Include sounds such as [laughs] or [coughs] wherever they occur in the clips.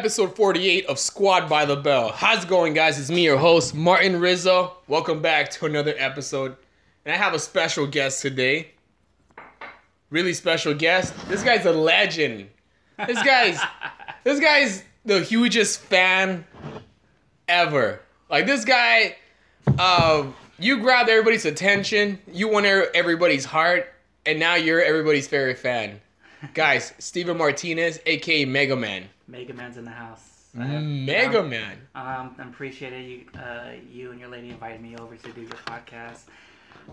episode 48 of Squad by the Bell. How's it going, guys? It's me, your host, Martin Rizzo. Welcome back to another episode. And I have a special guest today. Really special guest. This guy's a legend. This guy's [laughs] this guy's the hugest fan ever. Like this guy, uh, you grabbed everybody's attention, you won er- everybody's heart, and now you're everybody's favorite fan. Guys, Steven Martinez, aka Mega Man. Mega Man's in the house. Mega Um, Man. Um, I'm it. You, uh, you and your lady invited me over to do your podcast.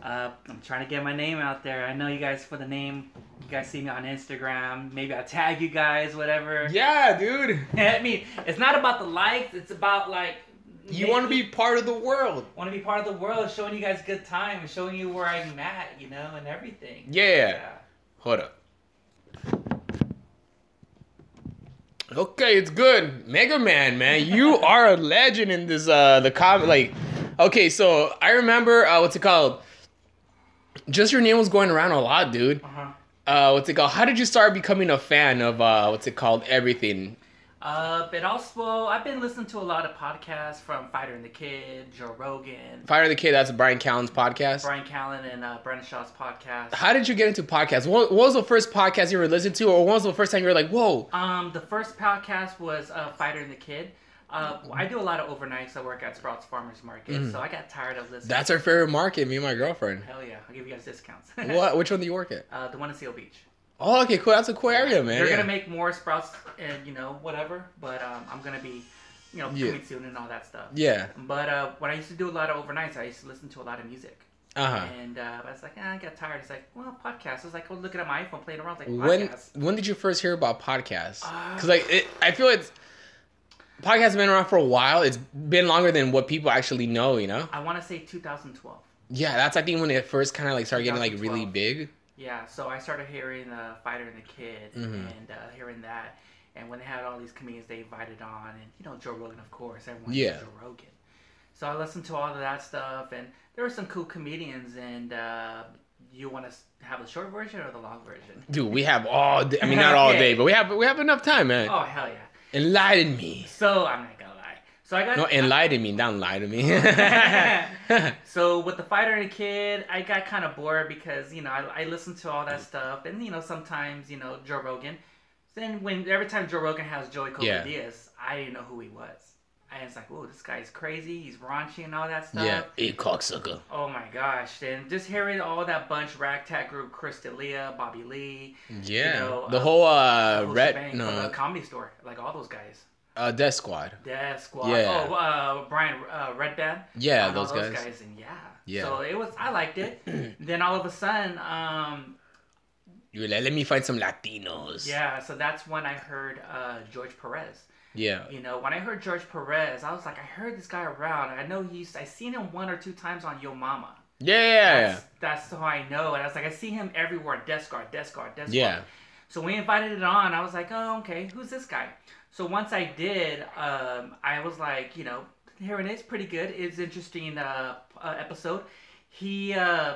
Uh, I'm trying to get my name out there. I know you guys for the name. You guys see me on Instagram. Maybe I'll tag you guys, whatever. Yeah, dude. [laughs] I mean, it's not about the likes. It's about like. You want to be part of the world. Want to be part of the world, showing you guys good time, and showing you where I'm at, you know, and everything. Yeah. Hold up. Okay, it's good. Mega Man, man. You [laughs] are a legend in this uh the comic like okay, so I remember uh what's it called? Just your name was going around a lot, dude. Uh-huh. Uh what's it called? How did you start becoming a fan of uh what's it called? Everything. Uh, but also, I've been listening to a lot of podcasts from Fighter and the Kid, Joe Rogan, Fire the Kid, that's Brian Callen's podcast. Brian Callen, and uh, Brendan Schaub's podcast. How did you get into podcasts? What, what was the first podcast you were listening to, or what was the first time you were like, whoa? Um, the first podcast was uh, Fighter and the Kid. Uh, I do a lot of overnights. I work at Sprouts Farmers Market, so I got tired of listening. That's our favorite market, me and my girlfriend. Hell yeah! I'll give you guys discounts. what? [laughs] Which one do you work at? Uh, the one in Seal Beach. Oh, okay, cool. That's a cool area, man. They're yeah. gonna make more Sprouts and you know whatever, but um, I'm gonna be, you know, Yeah. coming soon and all that stuff. Yeah. But uh, when I used to do a lot of overnights, I used to listen to a lot of music. Uh huh. And uh, I was like, eh, I got tired. It's like, well, podcast. I was like, oh, looking at my iPhone, playing around, like When podcast. when did you first hear about podcasts? Uh, Because like it, I feel it's podcasts have been around for a while. It's been longer than what people actually know. You know. I want to say 2012. Yeah, that's I think when it first kind of like started getting like really big. Yeah, so I started hearing uh, Fighter and the Kid Mhm. and uh, hearing that. And when they had all these comedians they invited on, and you know, Joe Rogan, of course, everyone Yeah. knows Joe Rogan. So I listened to all of that stuff, and there were some cool comedians. And uh, you want to have the short version or the long version? Dude, we have all. Day, I mean, not [laughs] all Yeah. day, but we have we have enough time, man. Oh hell yeah! Enlighten me. So I'm not gonna. So I got No, enlighten me. Don't lie to me. [laughs] [laughs] So with the fighter and the kid, I got kind of bored because you know I, I listened to all that stuff, and you know sometimes you know Joe Rogan. Then when every time Joe Rogan has Joey Coco Yeah. Diaz, I didn't know who he was. I was like, "Oh, this guy's crazy. He's raunchy and all that stuff." yeah, a cocksucker. Oh my gosh! And just hearing all that bunch, ragtag group, Chris D'Elia, Bobby Lee, Yeah, know, the uh, whole the uh whole red the no comedy store, like all those guys. Uh Death Squad. Death Squad. Yeah. Oh, uh, Brian uh, Redban. Yeah, and all those guys. And yeah. Yeah. So it was. I liked it. [clears throat] then all of a sudden, um, You were like, let me find some Latinos. yeah. So that's when I heard uh, George Perez. Yeah. You know, when I heard George Perez, I was like, I heard this guy around. I know he's. I seen him one or two times on Yo Mama. Yeah. Yeah. That's, that's how I know. And I was like, I see him everywhere. Desk guard, desk guard, desk squad. Yeah. So we invited it on. I was like, oh, okay, who's this guy? So once I did, um, I was like, you know, here it is, pretty good. It's interesting uh, uh, episode. He, uh,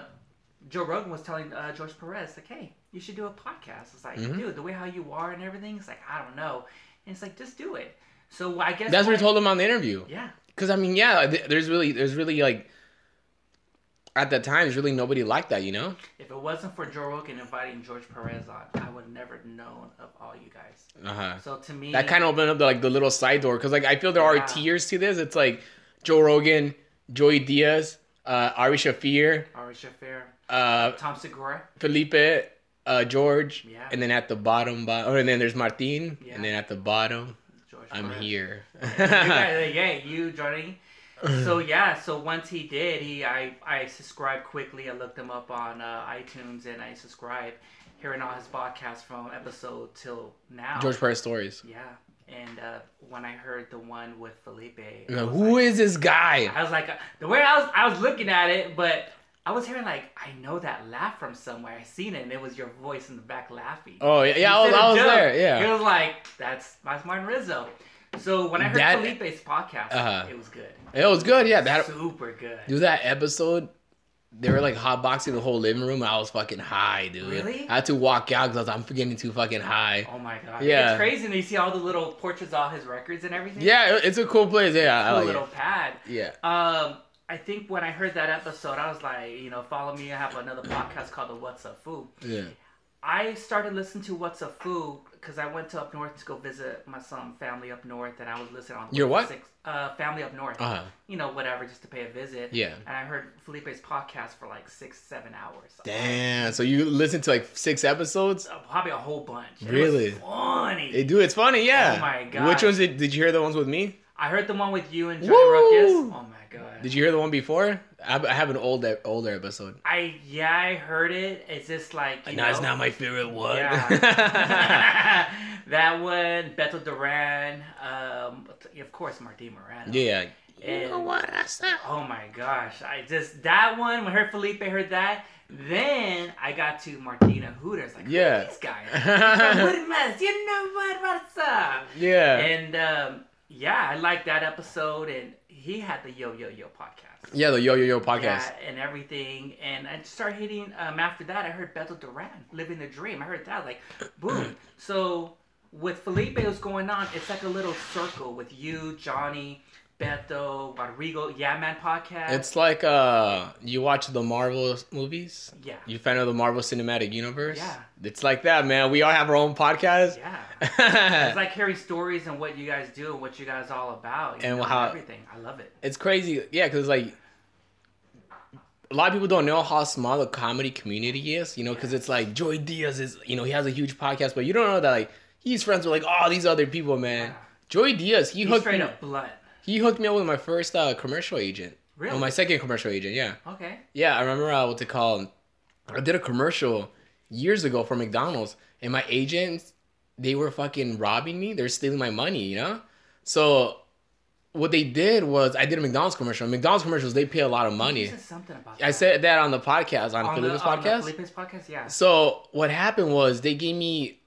Joe Rogan was telling uh, George Perez, like, hey, you should do a podcast. It's like, Mhm. dude, the way how you are and everything, it's like, I don't know. And it's like, just do it. So I guess That's what we told him on the interview. Yeah. Cause I mean, yeah, there's really, there's really like, at that time, there's really nobody like that, you know. If it wasn't for Joe Rogan inviting George Perez on, I would never known of all you guys. Uh huh. So to me, That kind of opened up the, like the little side door, cause like I feel there are Yeah. tiers to this. It's like Joe Rogan, Joey Diaz, uh, Ari Shaffir, Ari Shaffir, uh, Tom Segura. Felipe, uh, George, Yeah. and then at the bottom, bo- oh, and then there's Martin, Yeah. and then at the bottom, George I'm Perez. here. yeah, you [laughs] joining. So [clears throat] yeah, so once he did, he I I subscribed quickly. I looked him up on uh, iTunes and I subscribed, hearing all his podcasts from episode till now. George Perez stories. Yeah, and uh, when I heard the one with Felipe, Like, Who like- is this guy? I was like, uh, the way I was, I was looking at it, but I was hearing like, I know that laugh from somewhere. I seen it, and it was your voice in the back laughing. Oh yeah, yeah, I was, I was there. Yeah. It was like, that's that's Martin Rizzo. So when I heard That- Felipe's podcast, Uh-huh. it was good. It was good. Yeah, that super good. do that episode. they were like hotboxing the whole living room. And I was fucking high, dude. Really? I had to walk out because I was I'm getting too fucking high. Oh my god. Yeah. It's crazy and you see all the little portraits of all his records and everything. Yeah, it's a cool place. Yeah, I Cool like little it. pad. Yeah. Um, I think when I heard that episode, I was like, you know, follow me. I have another podcast called the What's Up Foo. Yeah. I started listening to What's Up Foo because I went to up north to go visit my son family up north, and I was listening on Your what? six, uh, family up north. Uh huh. You know, whatever, just to pay a visit. Yeah. And I heard Felipe's podcast for like six, seven hours. Damn. So you listened to like six episodes? Uh, Probably a whole bunch. It Really? funny. Hey, dude, it's funny. Yeah. Oh my God. Which ones did, did you hear? The ones with me? I heard the one with you and Johnny! Ruckus. Oh my god. Did you hear the one before? I, I have an old older episode. I yeah, I heard it. It's just like you No, it's not my favorite one. Yeah. [laughs] [laughs] that one, Beto Duran, um, of course, Martin Moreno. yeah. And- You know what I said? Oh my gosh! I just that one when I heard Felipe heard that. Then I got to Martina Hooters. Like, Yeah. these guys? [laughs] Hoodmans, you know what? What's up? Yeah. And um, yeah, I like that episode, and he had the Yo Yo Yo podcast. yeah, the Yo Yo Yo podcast. Yeah, and everything. And I started hitting, um, after that, I heard Beto Duran, Living the Dream. I heard that, like, boom. [clears throat] so with Felipe, what's going on, it's like a little circle with you, Johnny, Beto, Rodrigo, Yeah Man podcast. It's like uh, you watch the Marvel movies. yeah. You fan of the Marvel Cinematic Universe? Yeah. It's like that, man. We all have our own podcast. Yeah. [laughs] It's like hearing stories and what you guys do and what you guys all about. And know, how- everything. I love it. it's crazy. Yeah, because like a lot of people don't know how small the comedy community is. You know, because it's like Joey Diaz is. You know, he has a huge podcast, but you don't know that like he's friends with like all these other people, man. Yeah. Joey Diaz, he He's hooked straight me. up blunt. He hooked me up with my first uh, commercial agent. Really? My second commercial agent. Yeah. Okay. Yeah, I remember uh, what they call. I did a commercial years ago for McDonald's, and my agents they were fucking robbing me. They're stealing my money, you know. So what they did was I did a McDonald's commercial. McDonald's commercials they pay a lot of money. said something about I said that on the podcast on, on on the podcast. Felipe's podcast, yeah. So what happened was they gave me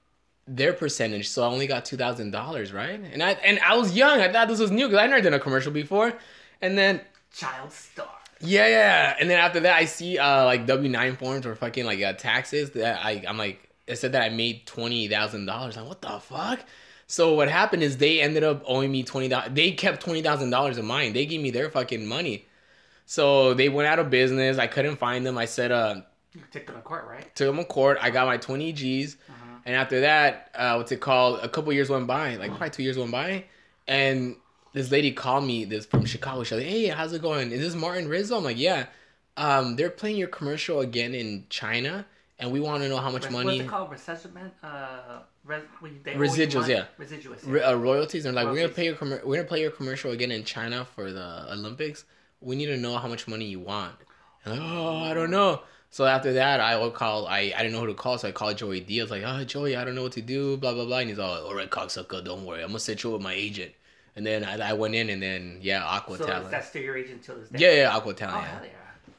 their percentage, so I only got two thousand dollars, right? And I and I was young. I thought this was new because I never done a commercial before. And then Child star. yeah, yeah. And then after that, I see uh like W nine forms or fucking like uh, taxes that I I'm like it said that I made twenty thousand dollars. Like what the fuck? So what happened is they ended up owing me twenty dollars. They kept twenty thousand dollars of mine. They gave me their fucking money. So they went out of business. I couldn't find them. I said uh You took them to court, right? took them to court. I got my twenty G's. And after that, uh, what's it called? A couple years went by, like probably two years went by, and this lady called me this from Chicago. She's like, "Hey, how's it going? Is this Martin Rizzo?" I'm like, "Yeah." Um, they're playing your commercial again in China, and we want to know how much money What's it called? Resettlement? Uh, res- when they owe you Residuals, yeah. Residuals. Re- uh, royalties. And like, "We're gonna Royalties. pay your commer- we're gonna play your commercial again in China for the Olympics. We need to know how much money you want." And like, "Oh, I don't know." So after that, I will call. I, I didn't know who to call, so I called Joey Diaz. Like, "Oh, Joey, I don't know what to do." Blah blah blah. And he's all, "All right, cocksucker, don't worry. I'm gonna set you with my agent." And then I, I went in, and then yeah, Aqua so Talent. is that still your agent till this day? Yeah, yeah, Aqua Talent. Oh, Talent. hell yeah.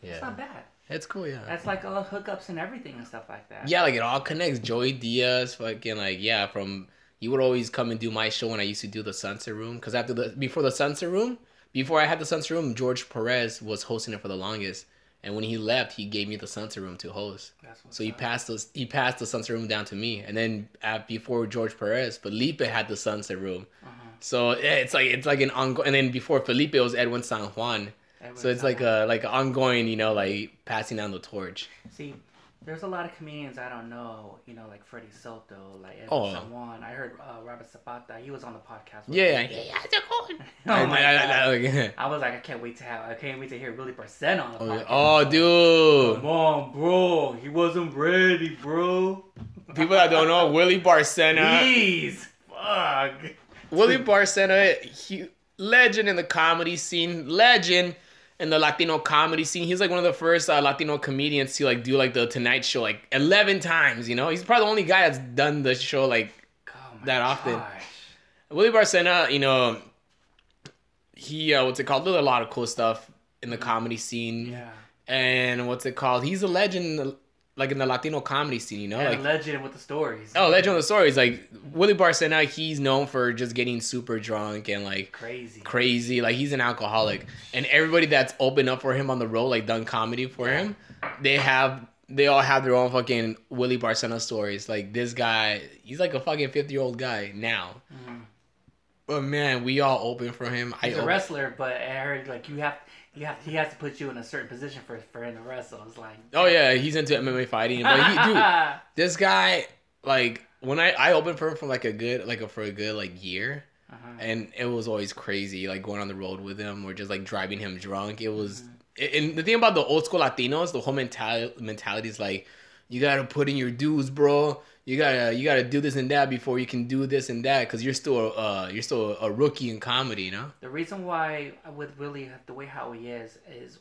yeah. Yeah. It's not bad. It's cool. Yeah. That's like all hookups and everything and stuff like that. Yeah, like it all connects. Joey Diaz, fucking like yeah, from you would always come and do my show when I used to do the Sunset Room because after the before the Sunset Room, before I had the Sunset Room, George Perez was hosting it for the longest, and when he left, he gave me the Sunset Room to host. That's So he up. passed the he passed the Sunset Room down to me, and then at, before George Perez, Felipe had the Sunset Room. Uh-huh. So yeah, it's like it's like an ongoing, and then before Felipe it was Edwin San Juan. Edwin So it's San like a like an ongoing, you know, like passing down the torch. See, there's a lot of comedians I don't know, you know, like Freddie Soto, like Edwin Oh. San Juan. I heard uh, Robert Zapata. He was on the podcast. with Yeah, yeah, yeah. how's it going? Oh my I- I- God. I- I was like, I can't wait to have. I can't wait to hear Willie Barcena on the Oh, podcast. yeah. Oh, dude. Come on, bro. He wasn't ready, bro. People that don't know, [laughs] Willie Barcena. Please, fuck. Willie Barcena, he, legend in the comedy scene, legend in the Latino comedy scene. He's like one of the first uh, Latino comedians to like do like the Tonight Show like eleven times. You know, he's probably the only guy that's done the show like Oh That often. Willie Barcena. You know, he uh, what's it called? Did a lot of cool stuff in the comedy scene. Yeah. and what's it called? He's a legend like in the Latino comedy scene, you know, And like legend with the stories. oh, Legend of the Stories, like Willie Barcena, he's known for just getting super drunk and like crazy. crazy, like he's an alcoholic, and everybody that's opened up for him on the road, like done comedy for Yeah. him, they have. They all have their own fucking Willie Barcena stories. Like this guy, he's like a fucking fifty year old guy now. Mhm. But man, we all open for him. He's a open- wrestler, but I heard like you have you have he has to put you in a certain position for for him to wrestle. It's like Oh yeah, he's into MMA fighting. But he, dude, [laughs] this guy, like when I I opened for him for like a good like a for a good like year, Uh-huh. and it was always crazy like going on the road with him or just like driving him drunk. It was, Mm-hmm. and the thing about the old school Latinos, the whole mentality mentality is like, you gotta put in your dues, bro. You gotta you gotta do this and that before you can do this and that because you're still uh you're still a rookie in comedy, you know. The reason why with Willie the way how he is is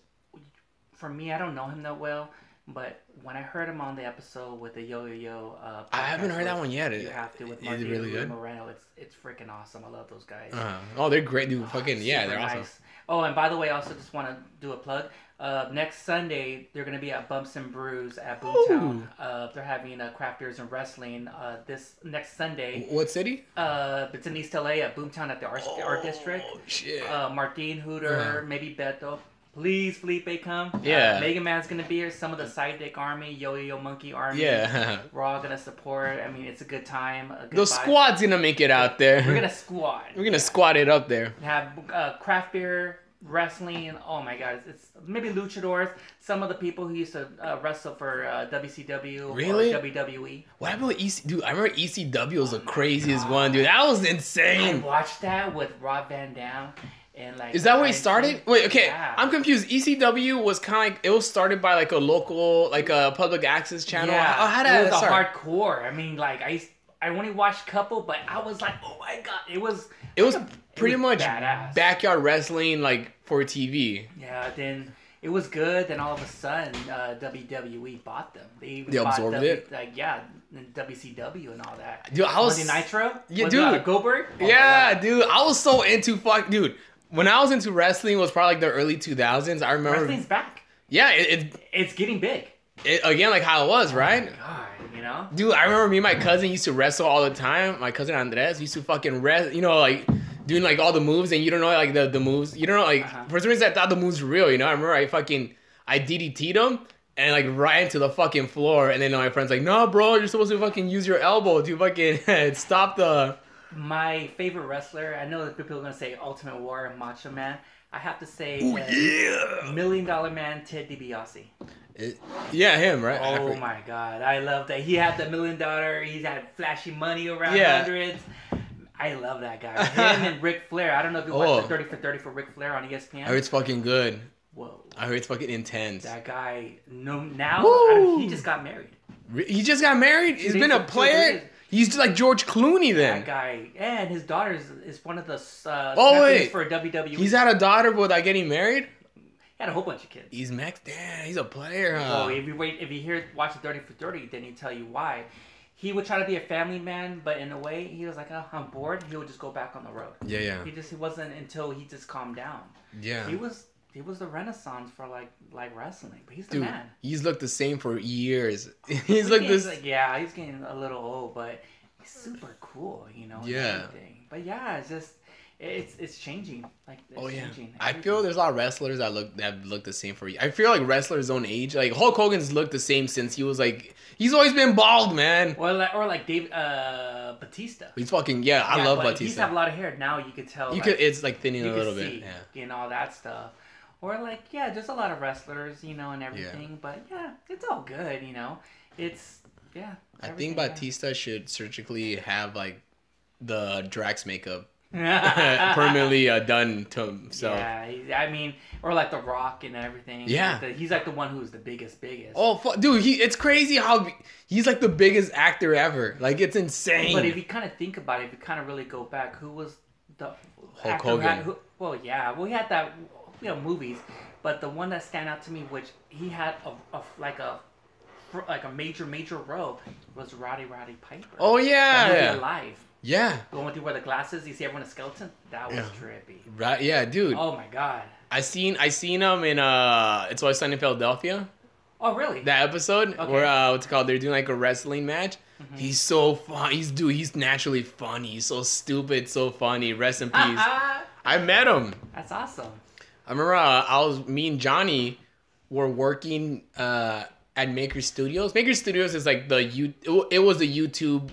for me I don't know him that well, but when I heard him on the episode with the Yo Yo Yo, uh, I haven't heard that one yet. You have to with Is it really good? Moreno. It's it's freaking awesome. I love those guys. Uh, oh, they're great, dude. Oh, Fucking yeah, they're awesome. nice. Oh, and by the way, I also just want to do a plug. Uh, next Sunday, they're going to be at Bumps and Brews at Boomtown. Uh, they're having uh, craft beers and wrestling uh, this next Sunday. What city? Uh, it's in East LA at Boomtown at the Art, Art District. Oh shit. Uh, Martin Hooter, Uh. maybe Beto. Please, Felipe, come. Yeah. Uh, Mega Man's going to be here. Some of the Side Dick Army, Yo Yo Monkey Army. yeah. [laughs] We're all going to support. I mean, it's a good time. A good The vibe. squad's gonna make it out there. We're going to squad. We're gonna squat it up there. have uh, craft beer, wrestling. Oh my god, it's, it's maybe luchadors. Some of the people who used to uh, wrestle for uh, WCW Really? or WWE. What happened with EC? Dude, I remember ECW was the craziest one, dude. That was insane. I watched that with Rob Van Dam, and like Is that where he started? Wait, okay. Yeah. I'm confused. ECW was kind of like it was started by like a local, like a public access channel. Yeah, How, how did it was a hardcore. I mean, like I. used- I only watched a couple, but I was like, "Oh my god!" It was, It was it pretty was much badass. backyard wrestling, like for TV. yeah. Then it was good. Then all of a sudden, uh, WWE bought them. They, even They absorbed W- it? Like yeah, and WCW and all that. Dude, I was Monday Nitro? Yeah, With, dude. Uh, Goldberg? Oh Yeah, dude, I was so into fuck, dude. When I was into wrestling, was probably like the early 2000s. I remember. Wrestling's back. Yeah, it, it, It's getting big. It again like how it was, right? Oh God, you know? Dude, I remember me and my cousin used to wrestle all the time. My cousin Andres used to fucking wrestle, you know, like doing like all the moves, and you don't know like the, the moves. You don't know like Uh-huh. for some reason I thought the moves were real. You know, I remember I fucking I DDT'd him and like right into the fucking floor, and then my friend's like, "No, bro, you're supposed to fucking use your elbow to fucking [laughs] stop the." My favorite wrestler, I know that people are going to say Ultimate Warrior, and Macho Man. I have to say Ooh, that yeah. Million Dollar Man, Ted DiBiase. It- yeah, him, right? Oh my God. I love that. He had the million dollar, he had flashy money around Yeah. hundreds. I love that guy. Him and Ric Flair. I don't know if you watched Oh. the 30 for 30 for Ric Flair on ESPN. I heard it's fucking good. Whoa. I heard it's fucking intense. That guy, no, now, I he just got married. He just got married. He's been a player. He's like George Clooney then. That guy, Yeah, and his daughter is, is one of the uh, Oh, wait. for WWE. He's had a daughter without getting married. he had a whole bunch of kids. He's Max. Damn, he's a player. Huh? if you wait, if you hear watching Thirty for Thirty, then he tell you why. He would try to be a family man, but in a way, he was like, oh, "I'm bored." He would just go back on the road. yeah, yeah, He just he wasn't until he just calmed down. yeah. He was he was the renaissance for like like wrestling, but he's the Dude, man. he's looked the same for years. [laughs] he's He's looked this. like, yeah, he's getting a little old, but he's super cool, you know. Yeah. But yeah, it's just it's it's changing. Like it's Oh yeah, changing. I feel there's a lot of wrestlers that look that look the same for you. I feel like wrestlers own age. Like Hulk Hogan's looked the same since he was like he's always been bald, man. or like or like Dave uh Batista. He's fucking yeah. I Yeah, love but He used to have a lot of hair. Now you could tell. You like, could it's like thinning a little bit. Yeah. and all that stuff. Or like yeah, just a lot of wrestlers, you know, and everything. But yeah, it's all good, you know. It's yeah. I think everything, yeah. Batista should surgically have like the Drax makeup [laughs] permanently uh, done to himself. he- I mean, or like The Rock and everything. Yeah. Like the- he's like the one who's the biggest, biggest. Oh, fu- dude, he it's crazy how he's like the biggest actor ever. Like it's insane. But if you kind of think about it, if you kind of really go back, who was the Hulk had- Hogan. who- well, yeah, well, he had that, you know, movies, but the one that stand out to me, which he had a, a like a like a major major role, was Roddy Roddy Piper. oh yeah, yeah, Alive. yeah, The one with you wear the glasses, you see everyone a skeleton. That was Yeah. trippy. right, yeah, dude. Oh my god. I seen I seen him in uh, it's always sunny in Philadelphia. Oh, really? That episode Okay. where uh, what's it called? They're doing like a wrestling match. Mm-hmm. He's so fun. He's dude. He's naturally funny. He's so stupid, so funny. Rest in [laughs] peace. [laughs] I met him. That's awesome. I remember uh, I was me and Johnny were working uh, at Maker Studios. Maker Studios is like the you. It, it was the YouTube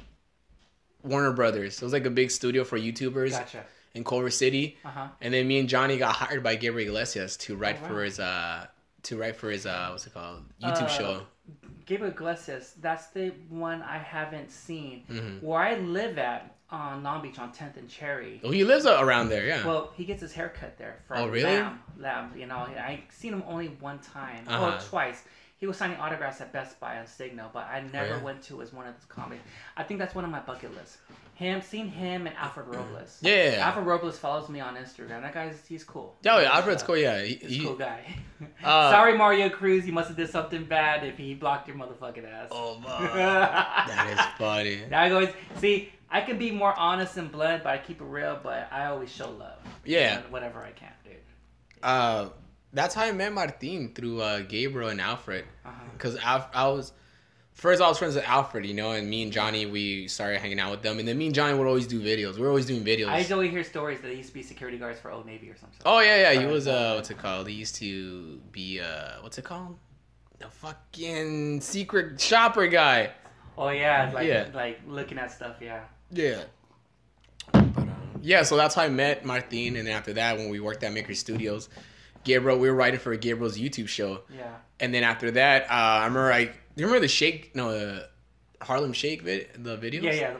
Warner Brothers. It was like a big studio for YouTubers Gotcha. in Culver City. Uh huh. And then me and Johnny got hired by Gabriel Iglesias to write Oh, wow. for his uh to write for his uh what's it called YouTube Uh, show. Gabriel Iglesias, that's the one I haven't seen. Mhm. Where I live at on Long Beach on 10th and Cherry. Oh, he lives around there, yeah. Well, he gets his hair cut there from Oh, really? Lamb. Lamb, you know, I seen him only one time Uh-huh. or twice. He was signing autographs at Best Buy on Signal, but I never Oh, yeah? went to his one of his comedy. I think that's one of my bucket lists. Him, seen him and Alfred Robles. Yeah, yeah, yeah. Alfred Robles follows me on Instagram. That guy's he's cool. yeah, yeah, Alfred's uh, cool. Yeah, he, He's a cool guy. [laughs] [laughs] Uh, Sorry, Mario Cruz. You must have did something bad if he blocked your motherfucking ass. Oh, man. [laughs] that that is funny. Now I always see. I can be more honest and blunt, but I keep it real. But I always show love. Yeah. Whatever I can, dude. Uh, that's how I met Martin through uh, Gabriel and Alfred. Uh-huh. Because I was first I was friends with Alfred, you know, and me and Johnny we started hanging out with them, and then me and Johnny would always do videos. We are always doing videos. I used to always hear stories that he used to be security guards for Old Navy or something. Oh yeah, yeah. He was uh, what's it called? He used to be uh, what's it called? The fucking secret shopper guy. Oh yeah, like Yeah. like looking at stuff. Yeah. Yeah. But, um, yeah, so that's how I met Martin, and after that, when we worked at Maker Studios, Gabriel, we were writing for Gabriel's YouTube show, Yeah. and then after that, uh, I remember I you remember the Shake no uh, Harlem Shake vid the videos. Yeah, yeah.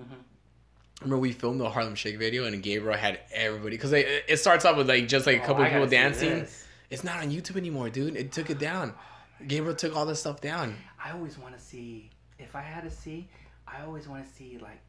Mm-hmm. I remember we filmed the Harlem Shake video, and Gabriel had everybody because it starts off with like just like a couple Oh, people dancing. It's not on YouTube anymore, dude. It took it down. Gabriel took all this stuff down. I always want to see. If I had to see, I always want to see like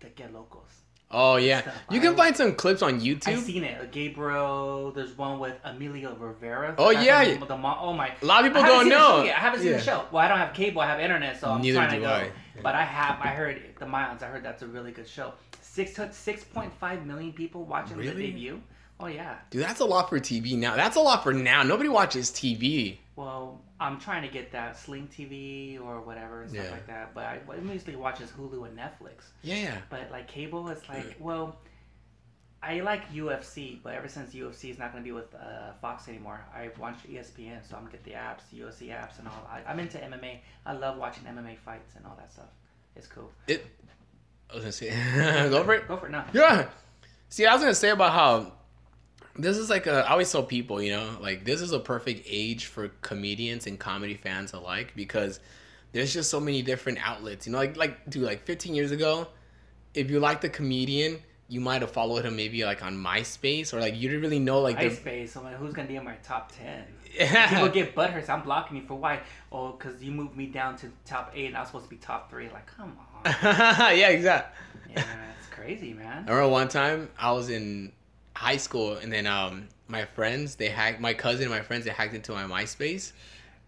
the Get Locals. Oh yeah, Stuff. you can find some clips on YouTube. I've seen it. Gabriel. There's one with Emilio Rivera. Oh, yeah. The, the oh my. A lot of people don't know. I haven't seen Yeah. the show. Well, I don't have cable. I have internet, so I'm Neither trying do to go. I. But I have. I heard the Mayans. I heard that's a really good show. Six six point five million people watching the Really? debut. Oh yeah. Dude, that's a lot for TV now. That's a lot for now. Nobody watches TV. Well, I'm trying to get that Sling TV or whatever and stuff Yeah. like that. But I I mostly watches Hulu and Netflix. Yeah. But like cable, it's like well. I like UFC, but ever since UFC is not going to be with uh, Fox anymore, I watch ESPN, so I'm get the apps, UFC apps, and all. I, I'm into MMA. I love watching MMA fights and all that stuff. It's cool. It. I was gonna say, [laughs] go for it. Go for it now. Yeah. See, I was gonna say about how this is like a. I always tell people, you know, like this is a perfect age for comedians and comedy fans alike because there's just so many different outlets. You know, like like dude, like 15 years ago, if you liked the comedian, you might have followed him maybe like on MySpace or like you didn't really know like the. MySpace. So like, who's gonna be in my top ten? Yeah. [laughs] People get butthurt. I'm blocking you for why? Oh, because you moved me down to top eight, and I was supposed to be top three. Like, come on. [laughs] yeah, exactly. Yeah, it's crazy, man. I remember one time I was in high school and then um my friends they hacked my cousin and my friends they hacked into my MySpace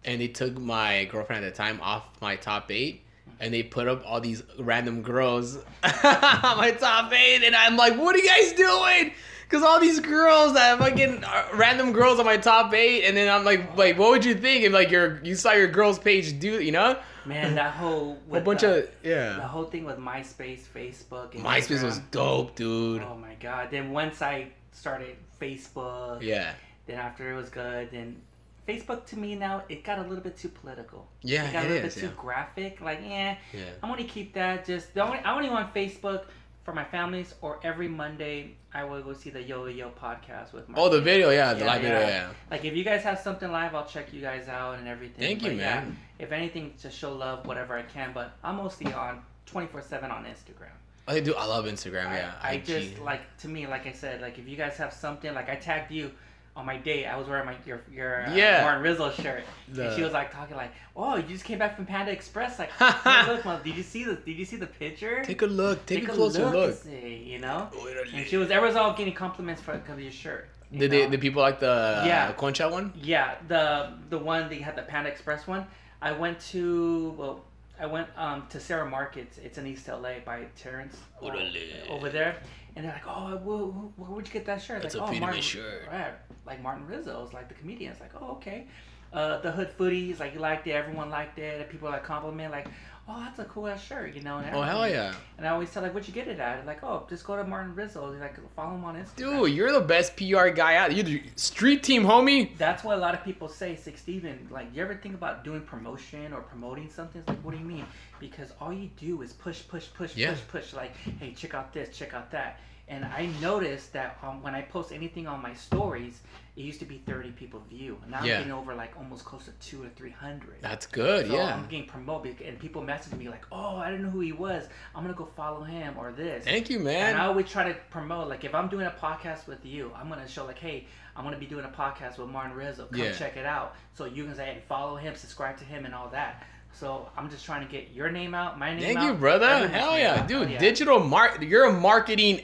and they took my girlfriend at the time off my top eight and they put up all these random girls on [laughs] my top eight and I'm like, what are you guys doing? Cause all these girls that fucking uh, random girls on my top eight, and then I'm like, like, what would you think if like your you saw your girls page do, you know, Man, that whole [laughs] a bunch the, of yeah. the whole thing with MySpace, Facebook, and MySpace was dope, dude. Oh my god! Then once I started Facebook, Yeah, then after it was good, then Facebook to me now it got a little bit too political. yeah, it got it a little is. bit Yeah. too graphic. Like, eh. yeah, yeah. I want to keep that. Just the only, I only want Facebook for my families, or every Monday I will go see the Yo Yo podcast with my. Oh, the video, yeah, the Yeah, live video, yeah. yeah. Like if you guys have something live, I'll check you guys out and everything. Thank you, But yeah, man. if anything, to show love, whatever I can. But I'm mostly on 24 seven on Instagram. I do. I love Instagram. Yeah, I, I IG. just like to me, like I said, like if you guys have something, like I tagged you on my date. I was wearing my your your uh, Yeah. Martin Rizzo shirt, The- and she was like talking like, "Oh, you just came back from Panda Express." Like, [laughs] "Hey, look, mom, did you see the Did you see the picture? Take a look. Take, a closer look. and see, you know. And she was, everyone's all getting compliments for because of your shirt. you Did they, the people like the Yeah. Concha one? Yeah, the the one they had the Panda Express one. I went to well, I went um to Sarah Markets. It's in East LA by Terrence uh, over there, and they're like, "Oh, where, where, where'd you get that shirt?" That's like, a "Oh, Martin, shirt." Right, like Martin Rizzo's, like the comedian. It's like, "Oh, okay." uh, the hood footies, like you liked it, everyone liked it, people like compliment, like, oh, that's a cool ass shirt, you know. And Oh hell yeah, And I always tell like, what'd you get it at? Like, oh, just go to Martin Rizzo. Like, follow him on Instagram. dude, you're the best PR guy out. You're the street team, homie. That's what a lot of people say, Six Steven. Like, you ever think about doing promotion or promoting something? It's like, what do you mean? Because all you do is push, push, push, Yeah. push, push. Like, hey, check out this, check out that. And I noticed that um, when I post anything on my stories, it used to be 30 people view. Now Yeah. I'm getting over like almost close to two or 300. That's good. So yeah. I'm getting promoted, and people message me like, "Oh, I didn't know who he was. I'm gonna go follow him or this." Thank you, man. And. I always try to promote, like, if I'm doing a podcast with you, I'm gonna show, like, hey, I'm gonna be doing a podcast with Martin Rizzo. Come Yeah. check it out. So you can say, hey, follow him, subscribe to him, and all that. So I'm just trying to get your name out, my name Thank out. you, brother. Hell yeah, out. dude. Oh, yeah. Digital mark. You're a marketing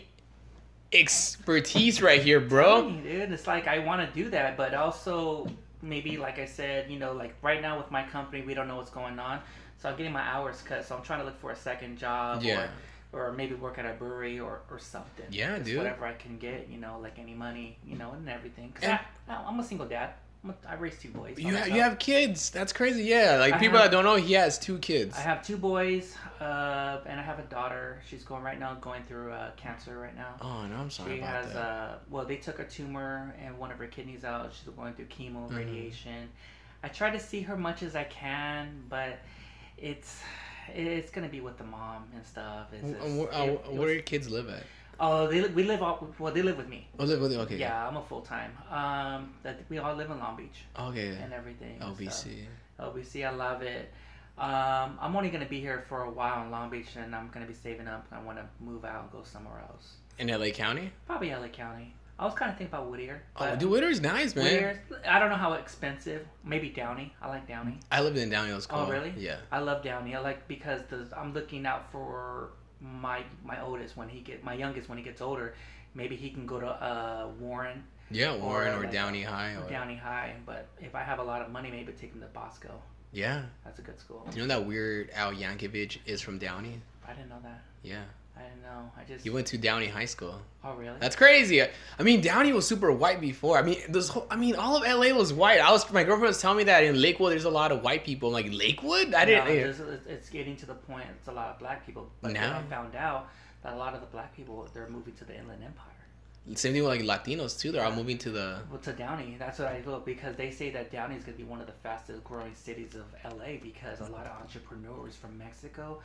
expertise right here, bro. You, dude, it's like I want to do that, but also maybe, like I said, you know, like right now with my company, we don't know what's going on. So I'm getting my hours cut. So I'm trying to look for a second job. Yeah. Or, or maybe work at a brewery or, or something. Yeah, Just dude. Whatever I can get, you know, like any money, you know, and everything. Cause And- I, I'm a single dad. A, I raised two boys. You have, you have kids. That's crazy. Yeah, like I people have- that don't know, he has two kids. I have two boys, uh, and I have a daughter. She's going right now, going through uh, cancer right now. Oh no, I'm sorry She has, that. uh, well, they took a tumor and one of her kidneys out. She's going through chemo, Mhm. radiation. I try to see her much as I can, but it's it's gonna be with the mom and stuff. It's And just- wh- uh, it- it where do your kids live at? Oh, they we live all well. They live with me. Oh, live with you. Okay. Yeah, I'm a full time. Um, that we all live in Long Beach Okay. and everything. and stuff. LBC. LBC, I love it. Um, I'm only gonna be here for a while in Long Beach, and I'm gonna be saving up. I want to move out and go somewhere else. In LA County. Probably LA County. I was kind of thinking about Whittier. Oh, dude, Whittier's nice, man. Whittier, I don't know how expensive. Maybe Downey. I like Downey. I lived in Downey. It was Oh, really? Yeah. I love Downey. I like because the, I'm looking out for my my oldest when he get my youngest when he gets older. Maybe he can go to uh, Warren Yeah, Warren or, like- Downey High. or Or, Downey High. But if I have a lot of money, maybe take him to Bosco. Yeah. That's a good school. You know that weird Al Yankovic is from Downey? I didn't know that. Yeah. I didn't know. I just. He went to Downey High School. oh really? That's crazy. I mean, Downey was super white before. I mean, this whole, I mean, all of LA was white. I was my girlfriend was telling me that in Lakewood there's a lot of white people. I'm like Lakewood? I didn't. No, it's, it's- it's getting to the point. It's a lot of black people. But Now? I found out that a lot of the black people they're moving to the Inland Empire. Same thing with like Latinos too. They're all moving to the. Well, to Downey, that's what I look because they say that Downey is going to be one of the fastest growing cities of LA because a lot of entrepreneurs from Mexico,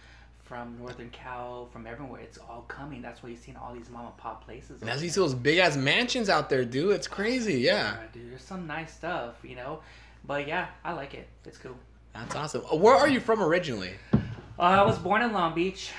from Northern Cal, from everywhere, it's all coming. That's why you're seeing all these mom and pop places. And that's over these those big ass mansions out there, dude. It's crazy. Yeah. Yeah, dude, there's some nice stuff, you know. But yeah, I like it. It's cool. That's awesome. Uh, Where are you from originally? Uh, I was born in Long Beach,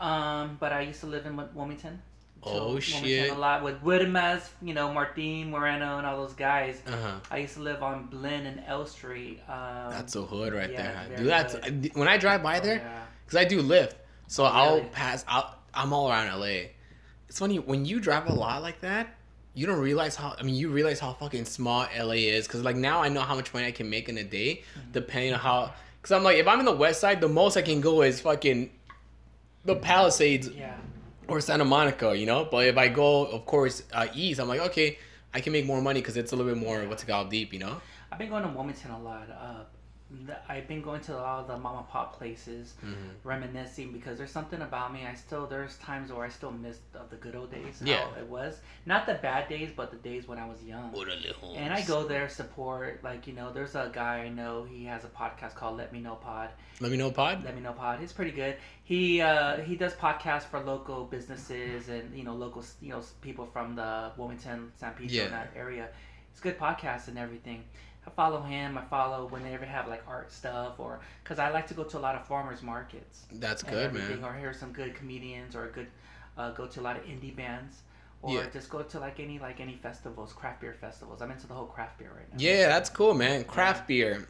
um, but I used to live in Wi- Wilmington. Oh, Wilmington shit. A lot with Widemez, you know, Martin Moreno, and all those guys. Uh huh. I used to live on Blinn and L Street. Um, That's a hood right yeah, there, dude. That's hood. when I drive by oh, there. yeah. Because I do Lyft. So I'll Really? pass out. I'm all around LA. It's funny when you drive a lot like that. You don't realize how. I mean, you realize how fucking small LA is. Because like now I know how much money I can make in a day, Mm-hmm. depending on how. Because I'm like, if I'm in the West Side, the most I can go is fucking the Palisades Yeah. or Santa Monica, you know. But if I go, of course, uh, East, I'm like, okay, I can make more money because it's a little bit more what's it called deep, you know. I've been going to Wilmington a lot. Uh, the- I've been going to a lot of the mom and pop places, Mm-hmm. reminiscing because there's something about me. I still there's times where I still miss of the good old days. Yeah. It was not the bad days, but the days when I was young. And I go there support like you know. There's a guy I know. He has a podcast called Let Me Know Pod. Let me know, Pod. Let Me Know Pod. He's pretty good. He uh, he does podcasts for local businesses and you know local you know people from the Wilmington, San Pedro Yeah. that area. It's good podcasts and everything. I follow him. I follow when they ever have like art stuff or because I like to go to a lot of farmers markets. That's good, man. Or hear some good comedians or a good uh, go to a lot of indie bands. Or Yeah. just go to like any like any festivals, craft beer festivals. I'm into the whole craft beer right now. Yeah, that's cool, man. Craft beer.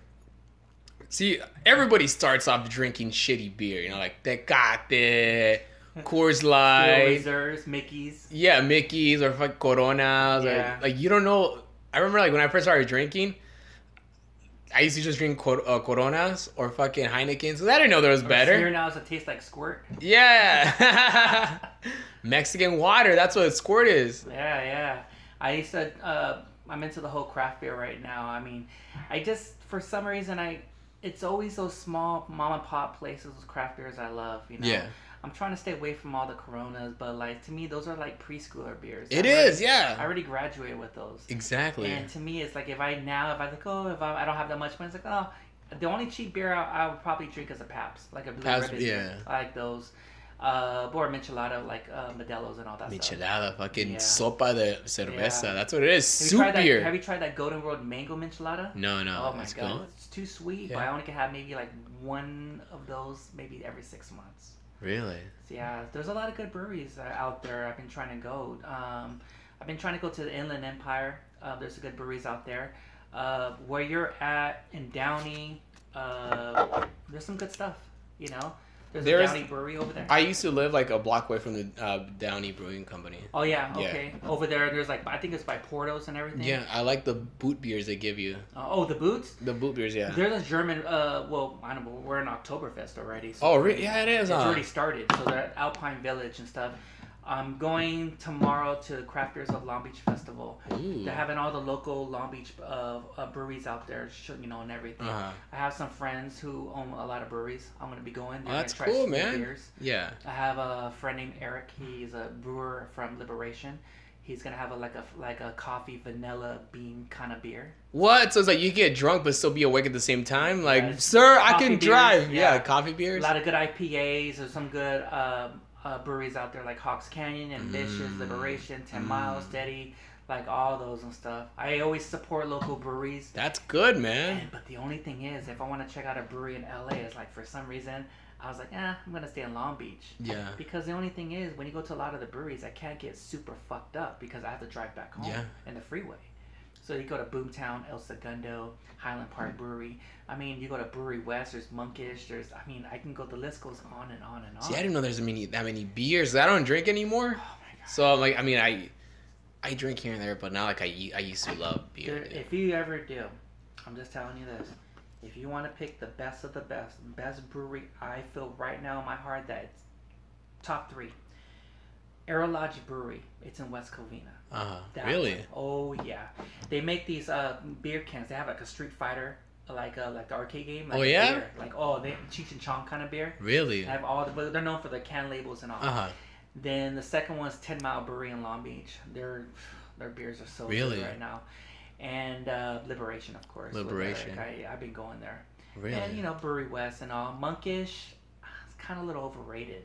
See, everybody starts off drinking shitty beer, you know, like Tecate, [laughs] Coors Light, Reserves, Mickey's. yeah, Mickey's or fuck Coronas, Yeah. or like you don't know. I remember like when I first started drinking, I used to just drink Cor- uh, Coronas or fucking Heinekens. I didn't know there was better. Smirnoffs that taste like squirt. Yeah, [laughs] Mexican water. That's what squirt is. Yeah, yeah. I used to uh, I'm into the whole craft beer right now. I mean, I just for some reason I it's always those small mom and pop places, those craft beers I love. You know. Yeah. I'm trying to stay away from all the Coronas, but like to me, those are like preschooler beers. It I is, already- yeah. I already graduated with those. Exactly. And to me, it's like if I now, if I like, oh, if I, I don't have that much money, it's like, oh, the only cheap beer I, I would probably drink is a Pabst, like a blue Pabst, ribbon. yeah. I like those. Uh, or Michelada, like uh, Modelo's and all that stuff. Michelada, fucking Yeah. sopa de cerveza. Yeah. That's what it is. Have you, Soup tried that, beer. have you tried that Golden Road Mango Michelada? no, no. oh my god, cool. it's too sweet. Yeah. But I only can have maybe like one of those, maybe every six months. Really? Yeah, there's a lot of good breweries out there. I've been trying to go. Um, I've been trying to go to the Inland Empire. Uh, there's good breweries out there. Uh, where you're at in Downey, uh, there's some good stuff. You know, there's a Downey brewery over there. I used to live like a block away from the uh, Downey Brewing Company. oh yeah, Yeah. okay. Over there, there's like I think it's by Portos and everything. Yeah, I like the boot beers they give you. Uh, oh, the boots. The boot beers, yeah. There's a German. Uh, well, I don't know. We're in Oktoberfest already. So Oh, re- yeah, it is. It's huh? already started. So they're at Alpine Village and stuff. I'm going tomorrow to Craft Beers of Long Beach Festival. Ooh. They're having all the local Long Beach uh, uh, breweries out there, you know, and everything. Uh-huh. I have some friends who own a lot of breweries. I'm gonna be going. Oh, that's cool, man. Beers. Yeah. I have a friend named Eric. He's a brewer from Liberation. He's gonna have a like a like a coffee vanilla bean kind of beer. What? So it's like you get drunk but still be awake at the same time? Like, Yeah, sir, I can beers, drive. Yeah. yeah. coffee beers. A lot of good IPAs. There's some good um, uh, breweries out there like Hawks Canyon, Ambitious, Mm. Liberation, Ten Mm. Miles, Steady, like all those and stuff. I always support local breweries. That's good, man. And, but the only thing is, if I want to check out a brewery in LA, it's like for some reason I was like, eh, I'm gonna stay in Long Beach. Yeah. Because the only thing is, when you go to a lot of the breweries, I can't get super fucked up because I have to drive back home Yeah. in the freeway. So you go to Boomtown, El Segundo, Highland Park hmm. Brewery. I mean, you go to Brewery West. There's Monkish. There's, I mean, I can go. The list goes on and on and on. See, I didn't know there's that many that many beers. I don't drink anymore. oh my god. So I'm like, I mean, I I drink here and there, but not like I I used to love beer. Dude, if you ever do, I'm just telling you this. If you want to pick the best of the best, best brewery, I feel right now in my heart that it's top three. Arrow Lodge Brewery. It's in West Covina. Uh, That really? one. Oh yeah. They make these uh beer cans. They have like a Street Fighter, like uh like the arcade game. Like Oh, yeah? beer. Like oh, they Cheech and Chong kind of beer. Really? They have all the, but they're known for the can labels and all. Uh huh. Then the second one is Ten Mile Brewery in Long Beach. Their their beers are so Really? good right now. And uh, Liberation, of course. Liberation. I, I've been going there. Really? And you know Brewery West and all. Monkish, it's kind of a little overrated.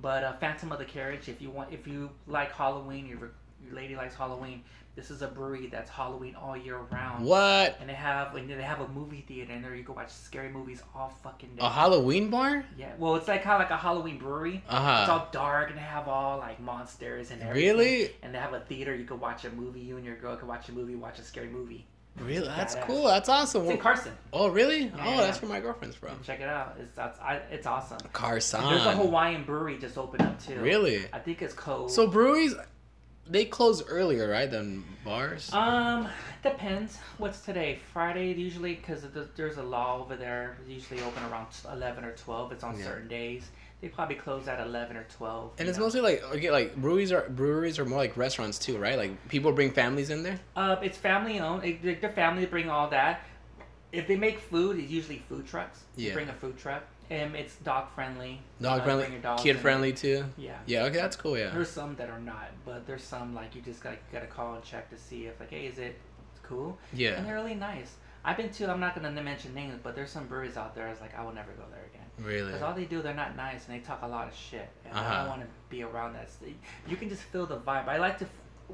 But uh, Phantom of the Carriage, if you want, if you like Halloween, your your lady likes Halloween. This is a brewery that's Halloween all year round. what? And they have and they have a movie theater in there. You can watch scary movies all fucking day. A Halloween bar? Yeah, well, it's like kind of like a Halloween brewery. Uh huh. It's all dark and they have all like monsters and everything. Really? And they have a theater. You could watch a movie. You and your girl could watch a movie, watch a scary movie. Really? That's Badass. cool. That's awesome. It's in Carson. Oh, really? Yeah, oh, yeah. that's where my girlfriend's from. Check it out. It's that's I, it's awesome. Carson. There's a Hawaiian brewery just opened up too. Really? I think it's called. So breweries, they close earlier, right, than bars? Um, depends. What's today? Friday usually because there's a law over there. They usually open around eleven or twelve. It's on Yeah. certain days. They probably close at eleven or twelve. and it's know. mostly like okay, like breweries are breweries are more like restaurants too, right? Like people bring families in there. Uh, it's family owned. It, their family bring all that. If they make food, it's usually food trucks. You Yeah. bring a food truck. And it's dog friendly. Dog friendly, bring your dogs kid friendly too. Yeah. Yeah, okay, that's cool. Yeah. There's some that are not, but there's some like you just gotta gotta call and check to see if like, hey, is it cool? Yeah. And they're really nice. I've been to. I'm not gonna mention names, but there's some breweries out there. I was like I will never go there again. Really. Because all they do, they're not nice and they talk a lot of shit. And I Uh-huh. don't want to be around that. You can just feel the vibe. I like to,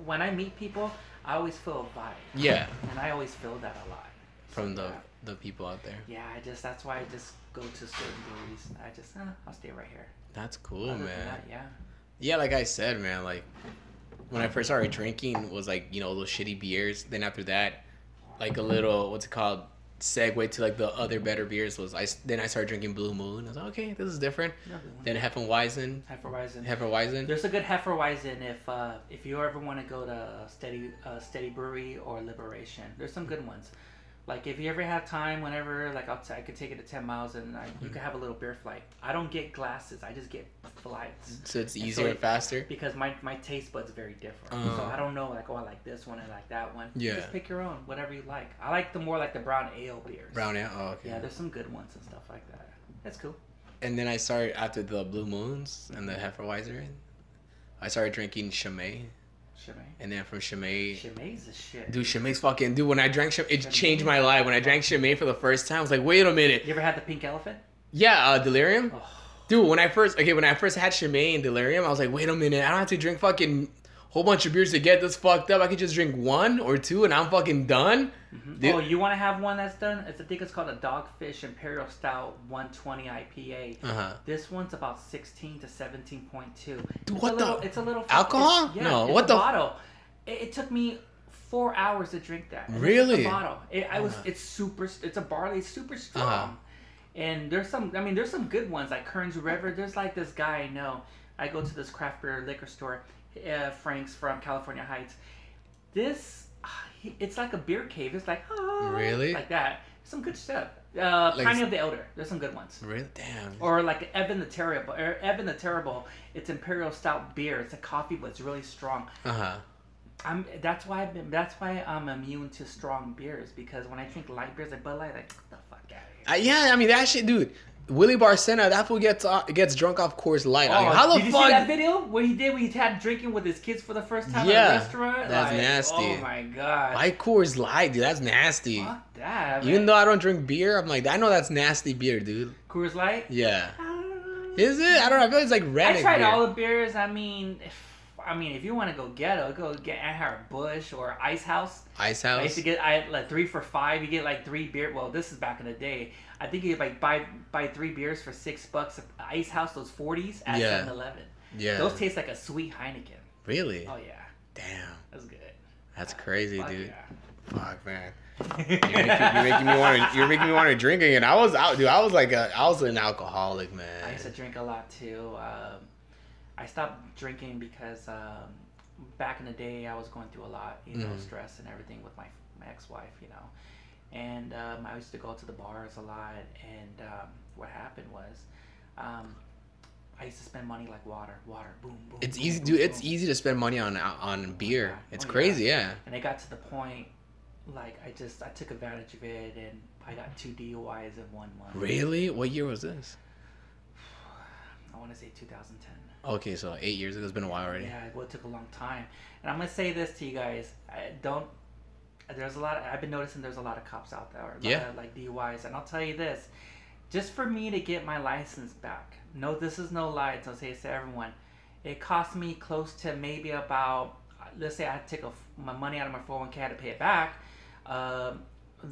when I meet people, I always feel a vibe. Yeah. And I always feel that a lot. From So, the yeah. the people out there. Yeah, I just, that's why I just go to certain breweries. I just, eh, I'll stay right here. That's cool, Other man. that, yeah. Yeah, like I said, man, like when I first started drinking was like, you know, those shitty beers. Then after that, like a little what's it called? Segue to like the other better beers was I then I started drinking Blue Moon. I was like, okay, this is different. Then Hefeweizen, Hefeweizen. Hefeweizen. There's a good Hefeweizen if uh, if you ever want to go to Steady uh, Steady Brewery or Liberation. There's some good ones. Like if you ever have time, whenever like I'll t- I could take it to ten miles and I, you could have a little beer flight. I don't get glasses. I just get flights So it's And so easier it- and faster. because my my taste buds very different. Uh. so I don't know like oh I like this one, I like that one. Yeah. Just pick your own, whatever you like. I like the more like the brown ale beers. Brown ale. Oh, okay. Yeah, there's some good ones and stuff like that. That's cool. And then I started after the Blue Moons and the Hefeweizen. I started drinking Chimay, Chimay. and then from Chimay, Chimay's a shit. dude, Chimay's fucking dude. When I drank Chimay, it changed my life. When I drank Chimay for the first time, I was like, wait a minute. You ever had the pink elephant? Yeah, uh, Delirium. Oh, Dude, when I first okay, when I first had Chimay and Delirium, I was like, wait a minute, I don't have to drink fucking whole bunch of beers to get this fucked up. I could just drink one or two and I'm fucking done. mhm. Dude. oh, you want to have one that's done? It's, I think it's called a Dogfish Imperial Stout 120 IPA. Uh huh. This one's about 16 to 17.2. Dude, it's what a the- little, It's a little Alcohol? yeah, No, what the- bottle? It, it took me four hours to drink that. And Really? a bottle. It, I was. Uh-huh. It's super. It's a barley. It's super strong. Uh-huh. And there's some. I mean, there's some good ones like Kearns River. There's like this guy I know. I go to this craft beer liquor store, uh, Frank's from California Heights. This, it's like a beer cave. It's like ah, Really? like that. Some good stuff. Uh, Like- of the Elder. There's some good ones. Really? Damn. Or like Ivan the Terrible. Or Ivan the Terrible. It's imperial stout beer. It's a coffee, but it's really strong. Uh huh. I'm. That's why I've been. That's why I'm immune to strong beers because when I drink light beers like Bud Light, like get the fuck out of here. Uh, yeah, I mean that shit, dude. Willie Barcena, that fool gets uh, gets drunk off Coors Light. I mean, how the Oh, did you see that video where he did when he had drinking with his kids for the first time Yeah, at a restaurant? that's Like, nasty. Oh my god. Why Coors Light, dude? That's nasty. Fuck that. Even though I don't drink beer, I'm like, I know that's nasty beer, dude. Coors Light. Yeah. Uh, Is it? I don't know. I feel like it's like red. I tried all the beers. I mean, if I mean if you want to go ghetto, go get Anheuser Busch or Ice House. Ice House. I used to get I like three for five. You get like three beer. Well, this is back in the day. I think you could like buy buy three beers for six bucks. Ice House those forties at Yeah. 7-Eleven. yeah. Those taste like a sweet Heineken. really? Oh yeah, Damn. that's good. That's crazy, Fuck dude. yeah. Fuck, man. You're making, you're making me want to. You're making me want to drink again. I was out, dude. I was like a. I was an alcoholic, man. I used to drink a lot too. Um, I stopped drinking because um, back in the day I was going through a lot, you know, Mhm. stress and everything with my my ex-wife, you know, and um, I used to go to the bars a lot. And um, what happened was, um, I used to spend money like water, water, boom, boom. It's boom, easy, boom, dude. It's easy to spend money on on beer. yeah. It's Oh, crazy, yeah. And it got to the point, like I just I took advantage of it, and I got two DUIs in one month. Really? What year was this? [sighs] I want to say 2010. Okay, so eight years ago. It's been a while already. Yeah, well, it took a long time. And I'm gonna say this to you guys: I don't. There's a lot. Of, I've been noticing there's a lot of cops out there, Yeah. of, like DUIs, and I'll tell you this: just for me to get my license back. No, this is no lie. I'll say it to everyone. It cost me close to maybe about. Let's say I had to take a, my money out of my 401k, I had to pay it back. Um,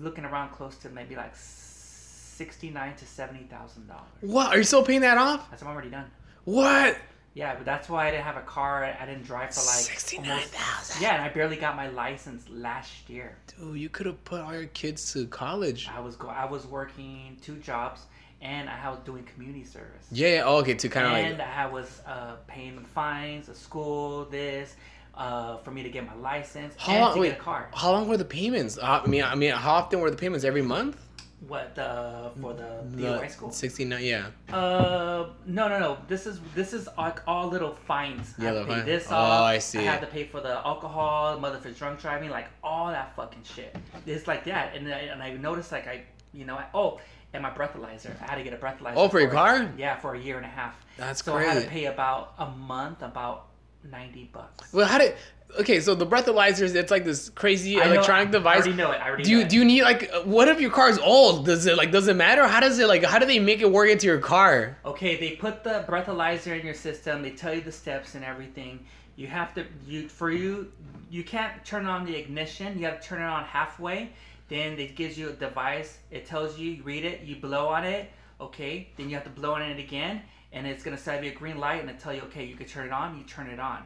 looking around close to maybe like sixty-nine to seventy thousand dollars. What? Are you still paying that off? That's I'm already done. What? Yeah, but that's why I didn't have a car. I didn't drive for like Sixty-nine almost- Yeah, and I barely got my license last year. Dude, you could have put all your kids to college. I was go. I was working two jobs, and I was doing community service. Yeah. yeah. Oh, okay. To kind of like. and. I was uh, paying the fines, the school, this, uh, for me to get my license How and long? to Wait. get a car. How long were the payments? Uh, I mean, I mean, how often were the payments? Every month? What the for the The DUI school? Sixty-nine. Yeah. Uh, no, no, no. This is this is like all little fines. I Yeah, to pay fine. this Oh, off. I see. I had to pay for the alcohol, mother for drunk driving, like all that fucking shit. It's like that, and I, and I noticed like I, you know, I, oh, and my breathalyzer. I had to get a breathalyzer. Oh, for your car? Yeah, for a year and a half. That's so I had to pay about a month, about ninety bucks. Well, how did? Okay, so the breathalyzers, it's like this crazy I know- electronic I device. already know it. I already Do know you it. do you need like uh, what if your car's old? Does it like does it matter? How does it like how do they make it work into your car? Okay, they put the breathalyzer in your system. They tell you the steps and everything. You have to you for you you can't turn on the ignition. You have to turn it on halfway. Then it gives you a device. It tells you, you read it, you blow on it. Okay, then you have to blow on it again, and it's gonna set you a green light and it tell you, okay, you can turn it on. You turn it on.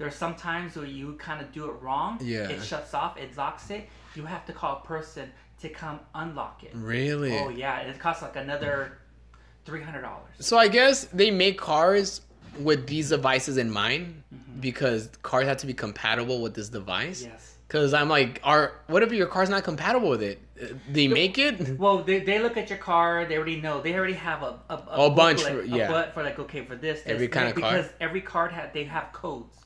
There are some times where you kind of do it wrong. Yeah. It shuts off. It locks it. You have to call a person to come unlock it. Really? Oh yeah, it costs like another three hundred dollars. So I guess they make cars with these devices in mind mm-hmm. because cars have to be compatible with this device. Yes. Cause I'm like, are what if your car's not compatible with it? They make it. Well, they, they look at your car. They already know. They already have a a, A bunch booklet, for- yeah. a for like okay for this. this Every kind of car? because every card had they have codes.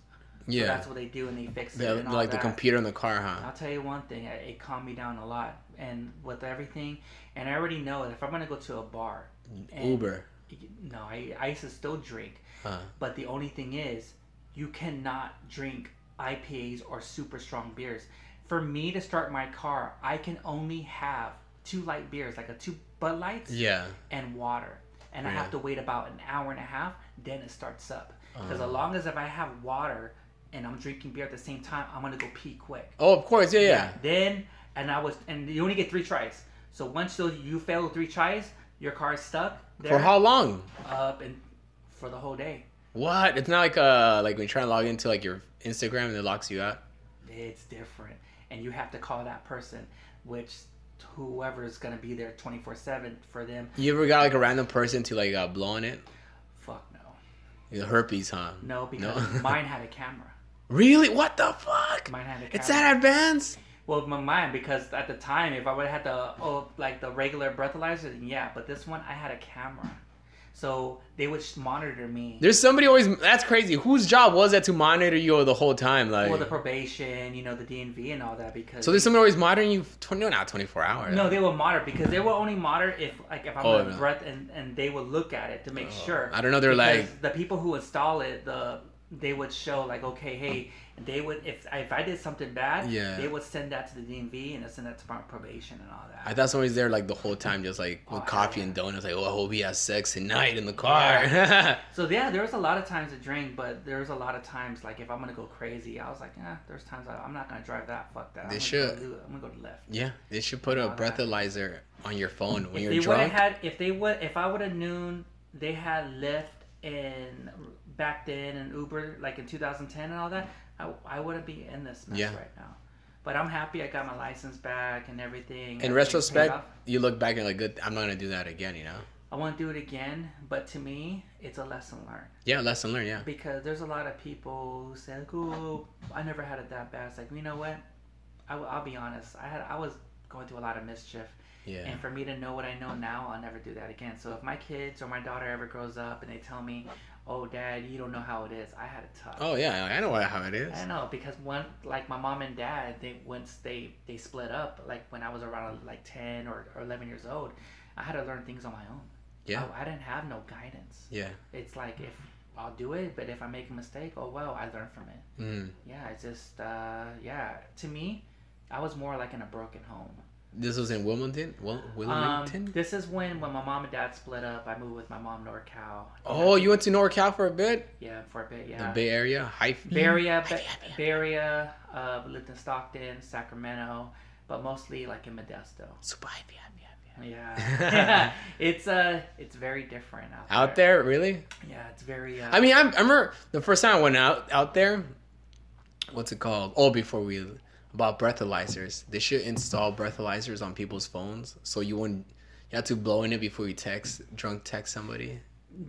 So Yeah, that's what they do and they fix it. The- and all like the computer in the car, huh? I'll tell you one thing. It, it calmed me down a lot, and with everything, and I already know that if I'm gonna go to a bar, and- Uber. No, I I used to still drink, Huh. but the only thing is, you cannot drink IPAs or super strong beers. For me to start my car, I can only have two light beers, like a two Bud Lights Yeah. and water. And I have to wait about an hour and a half, then it starts up. Because Uh. as long as if I have water and I'm drinking beer at the same time, I'm gonna go pee quick. Oh, of course. Yeah, yeah. Then and I was and you only get three tries. So once those you fail three tries, your car is stuck there For how long? up and for the whole day. What? It's not like uh like when you try to log into like your Instagram and it locks you out. It's different, and you have to call that person, which whoever is gonna be there twenty four seven for them. You ever got like a random person to like uh, blow on it? Fuck no, You herpes, huh? no, because No. mine [laughs] had a camera. Really? What the fuck? Mine had a camera. It's that advanced? Well, my mine because at the time, if I would have had the oh like the regular breathalyzer, then yeah. But this one, I had a camera, so they would monitor me. There's somebody always. That's crazy. Whose job was that to monitor you the whole time? Like, Well, the probation, you know, the DMV and all that because. so there's somebody always monitoring you. Twenty, no, not 24 hours. no, they will monitor because they will only monitor if like if I'm Oh, no. breath and and they will look at it to make oh, sure. I don't know. They're Because like, the people who install it, the they would show like okay, hey, they would if if I did something bad, Yeah. they would send that to the DMV and send that to my probation and all that. I thought somebody's there like the whole time, just like with Oh, coffee yeah. and donuts. Like, oh, I hope he has sex tonight in the car. [laughs] So yeah, there was a lot of times to drink, but there was a lot of times like if I'm gonna go crazy, I was like, yeah, there's times I, I'm not gonna drive that. Fuck that. They I'm should. Gonna go, I'm gonna go to left. yeah, they should put a All that. breathalyzer on your phone when if you're they drunk. had, if they would, if I would have known they had Lyft and back then and Uber like in 2010 and all that, I, I wouldn't be in this mess Yeah. right now. But I'm happy I got my license back and everything. in retrospect, you look back and like, good. I'm not gonna do that again. You know? I want to do it again, but to me, it's a lesson learned. Yeah, lesson learned. Yeah. because there's a lot of people who say like, "Oh, I never had it that bad." It's like, you know what? I, will be honest. I had I was going through a lot of mischief, Yeah. and for me to know what I know now, I'll never do that again. So if my kids or my daughter ever grows up and they tell me, "Oh, Dad, you don't know how it is," I had a tough. Oh yeah, I know how it is. I know because one like my mom and dad, they once they they split up, like when I was around like ten or, or eleven years old, I had to learn things on my own. Yeah. I, I didn't have no guidance. Yeah. It's like if I'll do it, but if I make a mistake, oh well, I learn from it. Mm. Yeah, it's just uh, yeah. To me, I was more like in a broken home. This was in Wilmington. Wil- Um, Wilmington. this is when when my mom and dad split up. I moved with my mom NorCal. oh, you went to NorCal for a bit. Yeah, for a bit. Yeah. The. Bay Area, High. Bay Area, High- Ba- High- High- Bay Area, uh, lived in Stockton, Sacramento, but mostly like in Modesto. Super yeah, yeah. Yeah, [laughs] [laughs] it's uh, it's very different out there. Out there, really? Yeah, it's very. Uh, I mean, I, I remember the first time I went out out there. What's it called? Oh, before we about breathalyzers, they should install breathalyzers on people's phones, so you wouldn't. You have to blow in it before you text, drunk text somebody.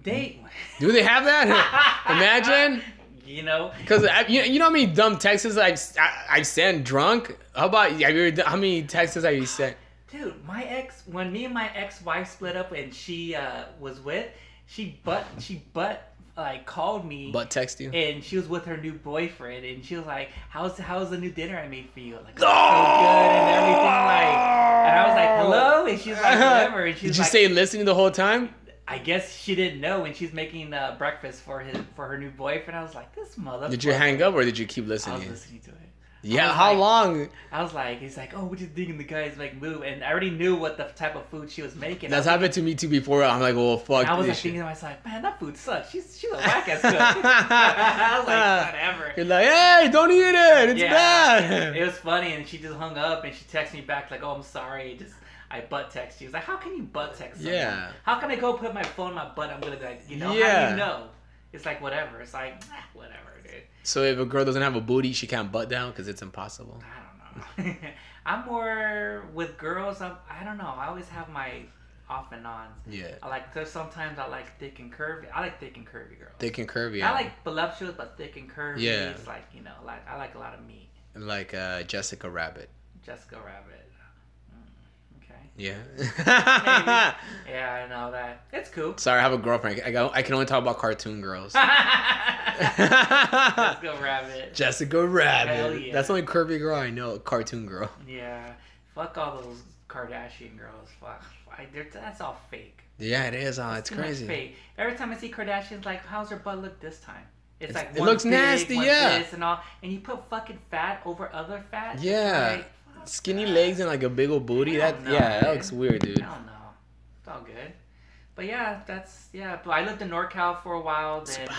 they. [laughs] Do they have that? [laughs] Imagine, You know, because you you know how many dumb texts I've I, I've sent drunk. How about have you, how many texts have you sent? dude, my ex, when me and my ex-wife split up and she uh, was with, she but she but like called me. but text you? and she was with her new boyfriend, and she was like, "How's how's the new dinner I made for you?" Like, "Oh, so good and everything. Like, and I was like, "Hello," and she's like, [laughs] "Whatever." And she's Did you like, stay listening the whole time? I guess she didn't know when she's making uh, breakfast for his for her new boyfriend. I was like, "This mother." Did you hang up or did you keep I was listening? listening to it. Yeah, how like- long? I was like, he's like, oh, what just thinking the guys like move? And I already knew what the type of food she was making. That's was, happened to me too before. I'm like, well, fuck I was like this thinking shit. to myself, man, that food sucks. She's she's a whack ass cook. [laughs] I was like, whatever. You're like, hey, don't eat it. It's Yeah. bad. It was funny, and she just hung up, and she texted me back like, "Oh, I'm sorry." Just I butt text. She was like, "How can you butt text?" Someone? Yeah. How can I go put my phone in my butt? I'm gonna be like, you know, how do you know? It's like whatever. It's like ah, whatever. So if a girl doesn't have a booty, she can't butt down because it's impossible. I don't know. [laughs] I'm more with girls. I'm, I don't know. I always have my off and ons. Yeah. I like. There's sometimes I like thick and curvy. I like thick and curvy girls. Thick and curvy. I like voluptuous but thick and curvy. Yeah. It's like you know, like I like a lot of meat. Like uh, Jessica Rabbit. Jessica Rabbit. Yeah. [laughs] Yeah, I know that. It's cool. Sorry, I have a girlfriend. I, go, I can only talk about cartoon girls. [laughs] [laughs] Jessica Rabbit. Jessica Rabbit. Hell yeah. That's the only curvy girl I know. Cartoon girl. Yeah. Fuck all those Kardashian girls. Fuck. I, that's all fake. Yeah, it is. Oh, it's much crazy. Fake. Every time I see Kardashians, like, how's her butt look this time? It's, It's- like it one looks big, nasty, one yeah. This and all, and you put fucking fat over other fat. Yeah. like, Skinny that. legs and like a big old booty. That no, yeah, that looks weird, dude. I don't know. It's all good. But yeah, that's yeah. But I lived in NorCal for a while. Then um,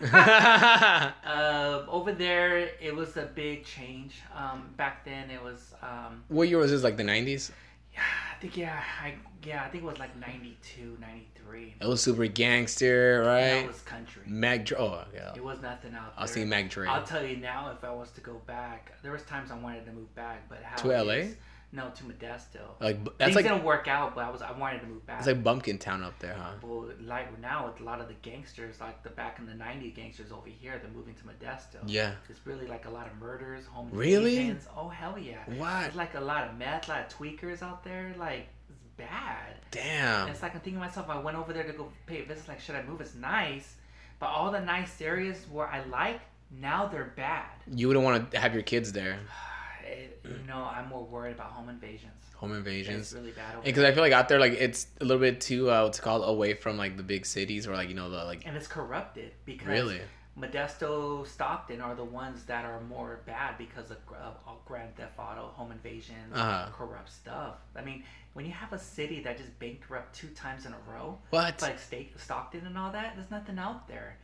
[laughs] uh, over there, it was a big change. Um, back then, it was um, what year was this? Like the nineties? yeah, I think yeah, I yeah, I think it was like 92, 93. It was super gangster, right? That was country. Mac. Dre- Oh, yeah. It was nothing out I'll there. thinking Mac Dre. I'll tell you now, if I was to go back, there was times I wanted to move back, but how To LA? is- no, to Modesto. Like b- Things that's like didn't work out, but I was I wanted to move back. it's like Bumpkin Town up there, huh? Well, like now with a lot of the gangsters, like the back in the '90s gangsters over here, they're moving to Modesto. Yeah. It's really like a lot of murders, home Really? invasions. Oh hell yeah! What? It's like a lot of meth, a lot of tweakers out there. Like it's bad. Damn. And it's like I'm thinking to myself, I went over there to go pay a visit. Like, should I move? It's nice, but all the nice areas where I like now they're bad. You wouldn't want to have your kids there. [sighs] [sighs] It, you know, I'm more worried about home invasions. Home It's invasions. really bad Because. I feel like out there, like it's a little bit too uh, what's it called away from like the big cities or like you know the like and it's corrupted because really. Modesto, Stockton are the ones that are more bad because of uh, Grand Theft Auto, home invasions, Uh-huh. corrupt stuff. I mean, when you have a city that just bankrupt two times in a row, What? like State, Stockton and all that, there's nothing out there.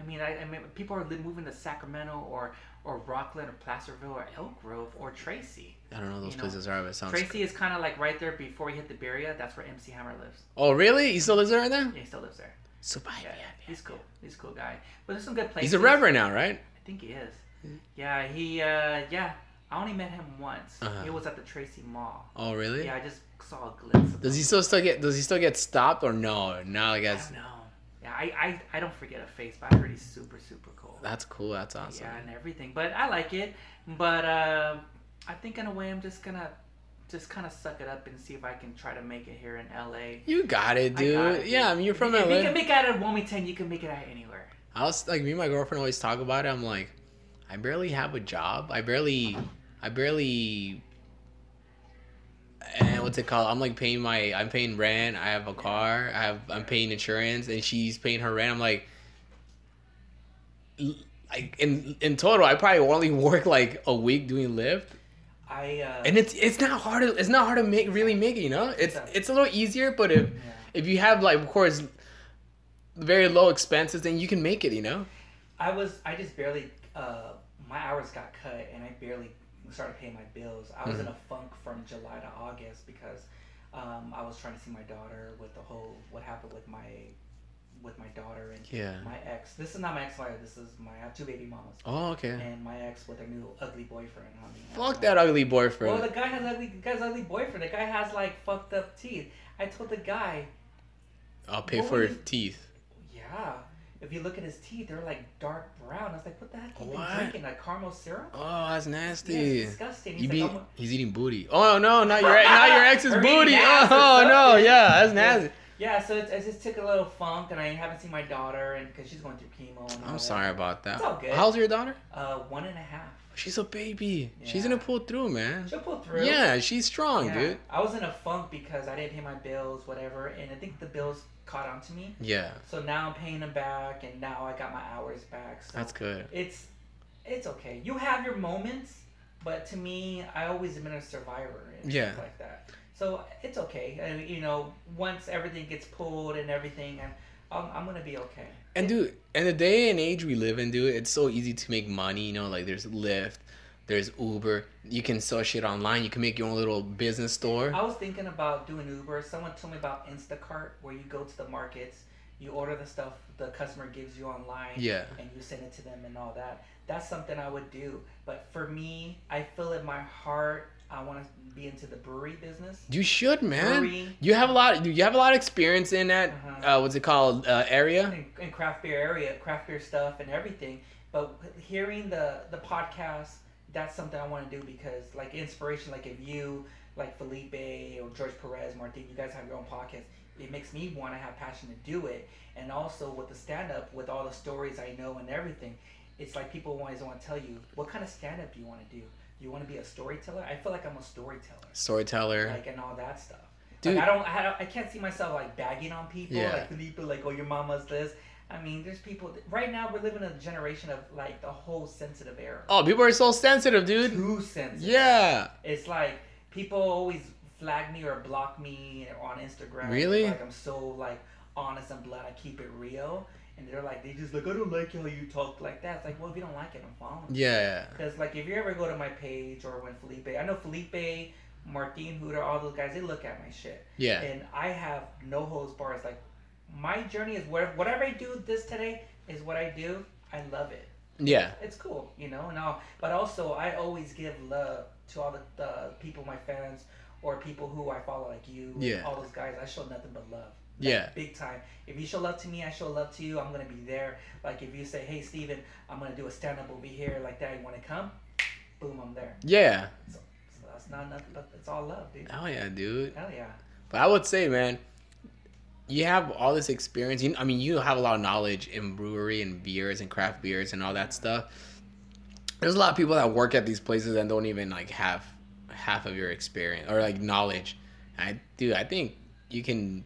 I mean, I, I mean, people are moving to Sacramento or or Rocklin or Placerville or Elk Grove or Tracy. I don't know those you know, places are. But it sounds. Tracy is kind of like right there before we hit the Bay Area. That's where MC Hammer lives. Oh really? He still lives there right now? Yeah, he still lives there. Super. Yeah, he's cool. He's a cool guy. But there's some good places. He's a reverend now, right? I think he is. Yeah, he. uh Yeah, I only met him once. Uh-huh. It was at the Tracy Mall. Oh really? Yeah, I just saw a glimpse. Of Does he still still get? Does he still get stopped or no? No, I I guess don't know. Yeah, I, I I don't forget a face, but I heard he's super super. That's cool. That's awesome. Yeah, and everything. But I like it. But uh, I think in a way I'm just gonna just kind of suck it up and see if I can try to make it here in LA. You got it, dude. got it, yeah, I mean you're from if, If you can make it out of Wilmington, you can make it out anywhere. I was like, me and my girlfriend always talk about it. I'm like, I barely have a job. I barely, I barely. And what's it called? I'm like paying my, I'm paying rent. I have a car. I have, I'm paying insurance, and she's paying her rent. I'm like, like in in total, I probably only [laughs] work like a week doing Lyft, I uh, and it's it's not hard. To, it's not hard to make really make it. You know, it's Yeah. it's a little easier, but if yeah. if you have like, of course, very low expenses, then you can make it. You know. I was I just barely uh, my hours got cut and I barely started paying my bills. I was Mm-hmm. in a funk from July to August because um, I was trying to see my daughter with the whole what happened with my with my daughter and Yeah. my ex. This is not my ex-wife. This is my uh, two baby mamas Oh, okay. and my ex with a new ugly boyfriend. I mean, Fuck uh, that ugly boyfriend. Well, the guy has ugly. The guy's ugly boyfriend. The guy has like fucked up teeth. I told the guy, I'll pay for his teeth. yeah. If you look at his teeth, they're like dark brown. I was like, what the heck Are you drinking? Like caramel syrup? Oh, that's Yeah, nasty. it's disgusting. He's You like, be, he's eating booty. Oh no, not your not your [laughs] ex's booty. Oh no, yeah, that's nasty. Yeah, so it's, I just took a little funk, and I haven't seen my daughter, and because she's going through chemo. And I'm that. sorry about that. It's all good. How's your daughter? Uh, one and a half. She's a baby. She's Yeah. gonna pull through, man. She'll pull through. Yeah, she's strong, Yeah. dude. I was in a funk because I didn't pay my bills, whatever, and I think the bills caught on to me. Yeah, So now I'm paying them back, and now I got my hours back. So that's good. it's it's okay. You have your moments, but to me, I always have been a survivor and Yeah. stuff like that. So it's okay. And you know, once everything gets pulled and everything, and I'm, I'm gonna be okay. And dude, in the day and age we live in, dude, it's so easy to make money. You know, like there's Lyft, there's Uber. You can sell shit online. You can make your own little business store. I was thinking about doing Uber. Someone told me about Instacart, where you go to the markets, you order the stuff the customer gives you online, Yeah. and you send it to them and all that. That's something I would do. But for me, I feel in my heart I want to be into the brewery business. You should, man. Brewery. You have a lot. You have a lot of experience in that. Uh-huh. Uh, what's it called? Uh, area. in, in craft beer area, craft beer stuff and everything. But hearing the the podcast, that's something I want to do because like inspiration, like if you like Felipe or George Perez, Martin, you guys have your own podcast. It makes me want to have passion to do it, and also with the stand up, with all the stories I know and everything, it's like people always want to tell you what kind of stand up do you want to do. You want to be a storyteller? I feel like I'm a storyteller, Storyteller. like and all that stuff. Dude. Like I don't, I don't, I can't see myself like bagging on people, Yeah. like Felipe, like oh your mama's this. I mean, there's people right now. We're living in a generation of like the whole sensitive era. oh, people are so sensitive, dude. Too sensitive. Yeah. It's like people always flag me or block me on Instagram. Really? Like I'm so like honest and blunt. I keep it real, and they're like they just like I don't like how you talk like that. It's like well if you don't like it, I'm following. Yeah. Because like if you ever go to my page or when Felipe, I know Felipe, Martin Hooter, all those guys, they look at my shit, Yeah. and I have no holds bars. Like my journey is whatever whatever I do this today is what I do. I love it Yeah. it's cool, you know. And all, but also, I always give love to all the, the people, my fans, or people who I follow, like you. Yeah. All those guys, I show nothing but love. Yeah. Big time. If you show love to me, I show love to you. I'm gonna be there. Like if you say, "Hey, Steven, I'm gonna do a stand up over here," like that, you want to come? Boom, I'm there. Yeah. So, so that's not nothing, but it's all love, dude. Hell yeah, dude. Hell yeah. But I would say, man, you have all this experience. You, I mean, you have a lot of knowledge in brewery and beers and craft beers and all that stuff. There's a lot of people that work at these places and don't even like have half of your experience or like knowledge. I dude, I think you can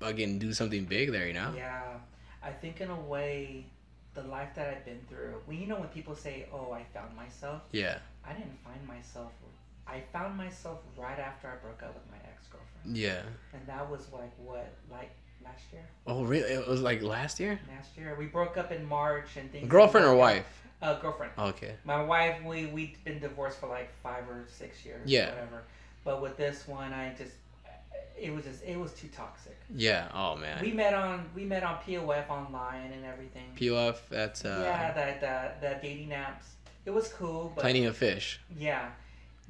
fucking do something big there. You know? Yeah, I think in a way, the life that I've been through. When you know when people say, "Oh, I found myself," Yeah. I didn't find myself. I found myself right after I broke up with my ex girlfriend, Yeah. and that was like what, like last year. Oh, really? It was like last year. Last year we broke up in March, and things. Girlfriend or wife? Uh, girlfriend. Okay. My wife, we we'd been divorced for like five or six years. Yeah. Whatever. But with this one, I just, it was just, it was too toxic. Yeah. Oh man. We met on, we met on POF online and everything. POF. That's uh, yeah, that that that dating apps. It was cool, but plenty of fish. yeah,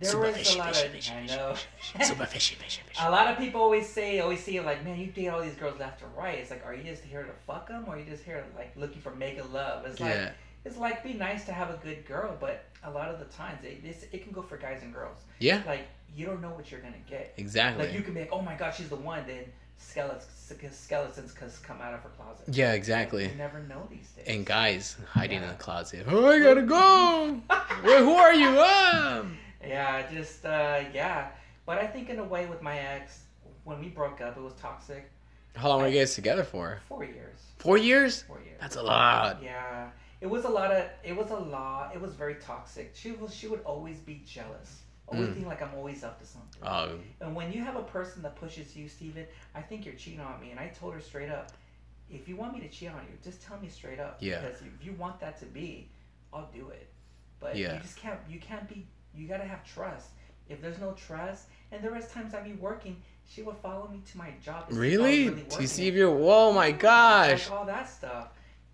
there Super was fishy, a lot fishy, of. fishy, I know. Super fishy, fishy, fishy. A lot of people always say, always see it like, man, you date all these girls left and right. It's like, are you just here to fuck them, or are you just here like looking for mega love? It's like, Yeah. It's like be nice to have a good girl, but a lot of the times it it can go for guys and girls. Yeah. Like you don't know what you're gonna get. Exactly. Like you can be like, oh my god, she's the one. Then skeletons skeletons cause come out of her closet. Yeah, exactly. You never know these days. And guys hiding in the closet. Oh, I gotta go. [laughs] Wait, who are you? Ah. Yeah, just uh, yeah. But I think in a way with my ex, when we broke up, it was toxic. How long were you guys together for? Four years. Four years? Four years. That's a lot. Yeah, it was a lot of. It was a lot. It was very toxic. She was. She would always be jealous. Always Mm. think like I'm always up to something. Oh, And when you have a person that pushes you, Steven, I think you're cheating on me. And I told her straight up, if you want me to cheat on you, just tell me straight up. Yeah. Because if you want that to be, I'll do it. But Yeah. you just can't. You can't be. You gotta have trust. If there's no trust, and there was times I'd be working, she would follow me to my job. to see if I was really? really To see if you're. Whoa, my gosh. Like all that stuff.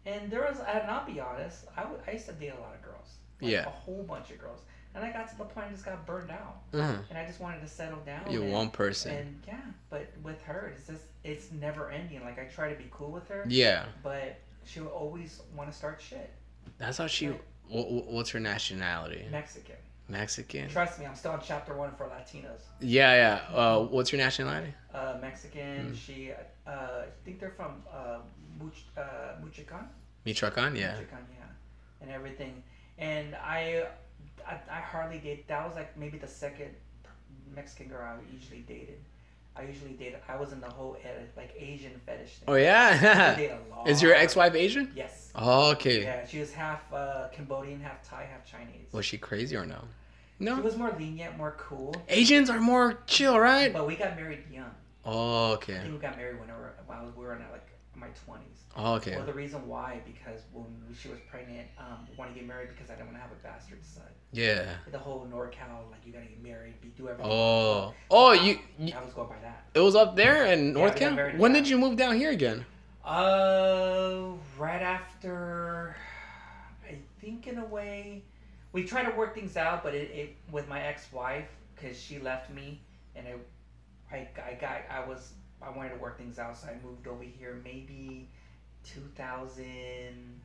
And there was, and I'll be honest, I, used to date a lot of girls. Like Yeah. A whole bunch of girls. And I got to the point I just got burned out. Mhm. And I just wanted to settle down. You're and, one person. And yeah, but with her, it's just, it's never ending. Like I try to be cool with her, Yeah. but she will always want to start shit. That's how she. wh- What's her nationality? Mexican. Mexican. Trust me, I'm still on chapter one for Latinos. Yeah, yeah. Uh, what's your nationality? Uh, Mexican. Mm. She, uh, I think they're from uh, Much, uh, Michoacan. Michoacan. Yeah. Michoacan, yeah, and everything. And I, I, I hardly date. That was like maybe the second Mexican girl I usually dated. I usually dated. I was in the whole uh, like Asian fetish thing. Oh I yeah. [laughs] date. Is your ex-wife Asian? Yes. Oh, okay. Yeah, she was half uh, Cambodian, half Thai, half Chinese. Was she crazy or no? No. She was more lenient, more cool. Asians are more chill, right? But we got married young. Oh, I okay. think we got married when we were while we were in like my twenties. Oh, okay. Well, the reason why because when she was pregnant, um, we wanted to get married because I didn't want to have a bastard son. Yeah. the whole NorCal, like you gotta get married, be do everything. Oh. Oh, you, you. I was going by that. It was up there in North got Carolina. When did you move down here again? Uh, right after, I think in a way, we tried to work things out, but it, it with my ex-wife because she left me, and it, I, I got, I was, I wanted to work things out, so I moved over here maybe, two thousand.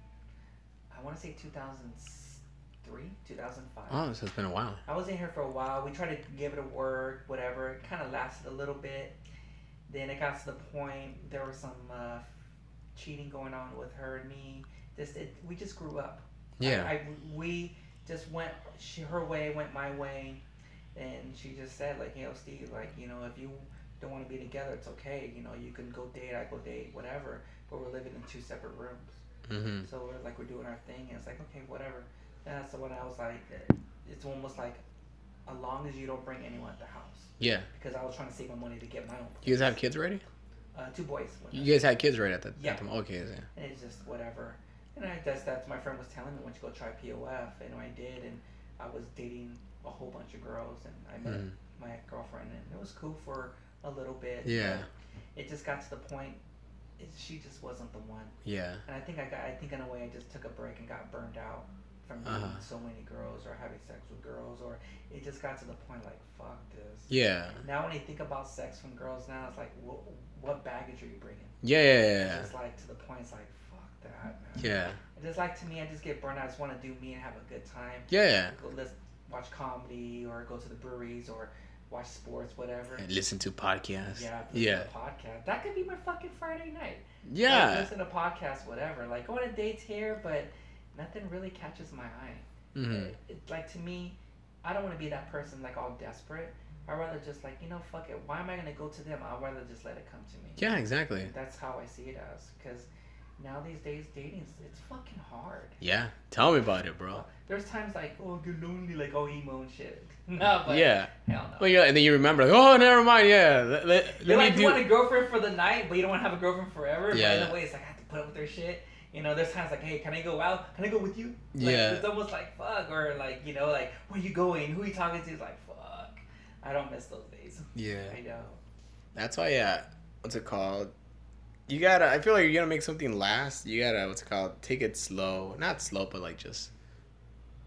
Uh, I want to say 2003, 2005. Oh, so it's been a while. I was in here for a while. We tried to give it a word, whatever. It kind of lasted a little bit. Then it got to the point there was some uh, cheating going on with her and me. Just it, we just grew up. Yeah. I, I we just went she her way, went my way, and she just said like, you know, Steve, like you know, if you don't want to be together, it's okay. You know, you can go date, I go date, whatever. But we're living in two separate rooms. mm-hmm. So we're like we're doing our thing, and it's like okay, whatever. And that's when I was like, it's almost like, as long as you don't bring anyone at the house, Yeah. because I was trying to save my money to get my own. You guys have kids already? Uh, two boys. You guys had kids right at the, Yeah. at the Okay, yeah. And it's just whatever. And I guess that's my friend was telling me when you go try POF, and I did, and I was dating a whole bunch of girls, and I met Mhm. my girlfriend, and it was cool for a little bit. Yeah. It just got to the point. She just wasn't the one. Yeah. And I think I got. I think in a way I just took a break and got burned out from Uh-huh. so many girls or having sex with girls, or it just got to the point like fuck this. Yeah. Now when I think about sex from girls now, it's like what what baggage are you bringing? Yeah, yeah, It's just like to the point. It's like fuck that, man. Yeah. It's just like to me, I just get burned out. I just want to do me and have a good time. Yeah, yeah. Go let's watch comedy or go to the breweries or watch sports, whatever. And listen to podcasts. Yeah, Yeah. a podcast. That could be my fucking Friday night. Like, Yeah. listen to podcasts, whatever. Like go on dates here, but nothing really catches my eye. Mm-hmm. It, it- like to me, I don't want to be that person like all desperate. I'd rather just like you know fuck it. Why am I gonna go to them? I'd rather just let it come to me. Yeah, exactly. That's how I see it as. Because now these days dating it's fucking hard. Yeah. Tell me about it, bro. There's times like oh get lonely like oh emo and shit. [laughs] no, but yeah. hell no. Well, yeah, and then you remember, like, oh, never mind. Yeah. Let, let, You're let like me you want a girlfriend for the night, but you don't want to have a girlfriend forever. Yeah. But in a way, it's like I have to put up with their shit. You know, there's times like, hey, can I go out? Can I go with you? Like, Yeah. It's almost like fuck, or like you know, like where you going? Who you talking to? It's like fuck. I don't miss those days. yeah. I know. That's why, yeah. What's it called? You gotta. I feel like you're gonna make something last. You gotta. What's it called? Take it slow. Not slow, but like just.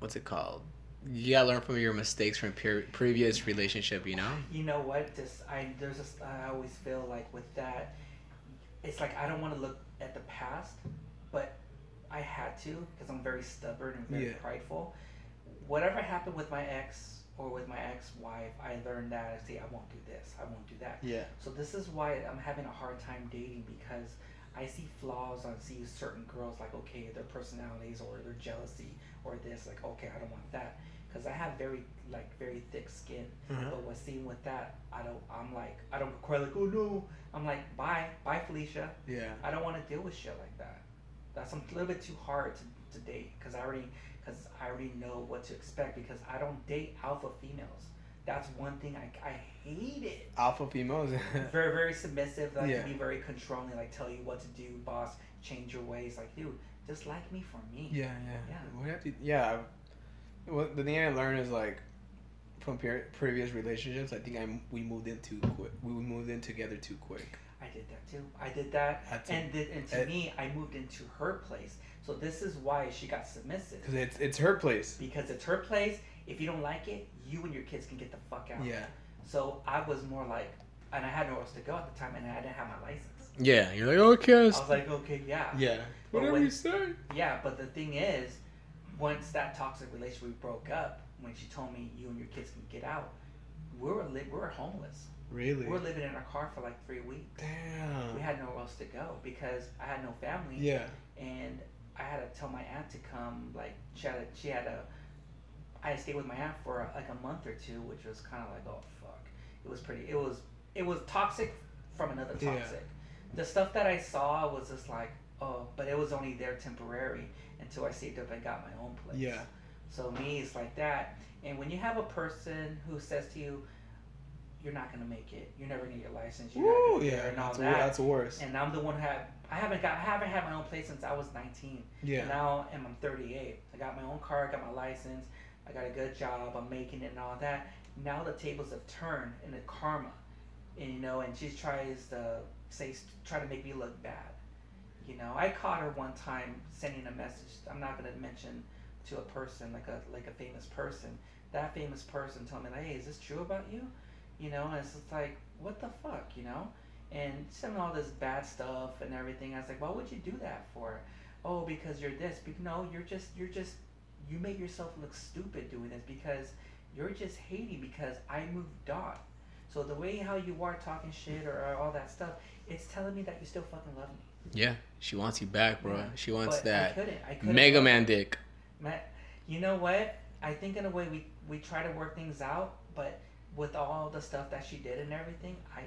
What's it called? You gotta learn from your mistakes from per- previous relationship. You know. You know what? Just I there's just I always feel like with that, it's like I don't want to look at the past, but I had to because I'm very stubborn and very Yeah. prideful. Whatever happened with my ex or with my ex-wife, I learned that I say I won't do this, I won't do that. Yeah. So this is why I'm having a hard time dating because I see flaws. I see certain girls like okay, their personalities or their jealousy or this like okay, I don't want that because I have very like very thick skin. Mhm. But what's seen with that, I don't. I'm like I don't cry like oh no. I'm like bye bye Felicia. Yeah. I don't want to deal with shit like that. That's a little bit too hard to, to date because I already because I already know what to expect because I don't date alpha females. That's one thing I, I hate it. Alpha females. [laughs] Very very submissive. Like Yeah. be very controlling. Like tell you what to do, boss. Change your ways. Like dude, just like me for me. Yeah, yeah. Yeah. We have to, yeah. Well, the thing I learned is like from per- previous relationships. I think I we moved in too quick. We moved in together too quick. I did that too. I did that, That's a- and did, and to it- me, I moved into her place. So this is why she got submissive Cause it's it's her place. because it's her place. If you don't like it, you and your kids can get the fuck out. Yeah. So I was more like, and I had nowhere else to go at the time, and I didn't have my license. Yeah. You're like okay. I was like, okay, yeah, yeah. But Whatever when- you say. yeah. But the thing is, once that toxic relationship broke up, when she told me you and your kids can get out, we were li- we were homeless. Really. We were living in our car for like three weeks. Damn. We had nowhere else to go because I had no family. Yeah. and I had to tell my aunt to come. Like she had, a, she had a. I had stayed with my aunt for like a month or two, which was kind of like, oh fuck. It was pretty. It was it was toxic from another Yeah. toxic. The stuff that I saw was just like, oh, but it was only there temporary until I saved up and got my own place. Yeah. So me, it's like that. And when you have a person who says to you, "You're not gonna make it. You're never gonna get your license. You're not gonna yeah. and all That's, that. that's worse. and I'm the one who had I haven't got I haven't had my own place since I was 19. Yeah. And now and I'm 38. I got my own car, I got my license, I got a good job, I'm making it and all that. Now the tables have turned in the karma, and you know, and she tries to say try to make me look bad. You know, I caught her one time sending a message. I'm not gonna mention to a person like a like a famous person. That famous person told me like, hey, is this true about you? You know, and it's just like, what the fuck, you know? And sending all this bad stuff and everything. I was like, why would you do that for? oh, because you're this. Be- No, you're just you're just you make yourself look stupid doing this because you're just hating because I moved on. So the way how you are talking shit or, or all that stuff, it's telling me that you still fucking love me. Yeah, she wants you back, bro. Yeah, She wants But I couldn't. I couldn't. Mega Man dick. You know what? I think in a way we we try to work things out, but with all the stuff that she did and everything, I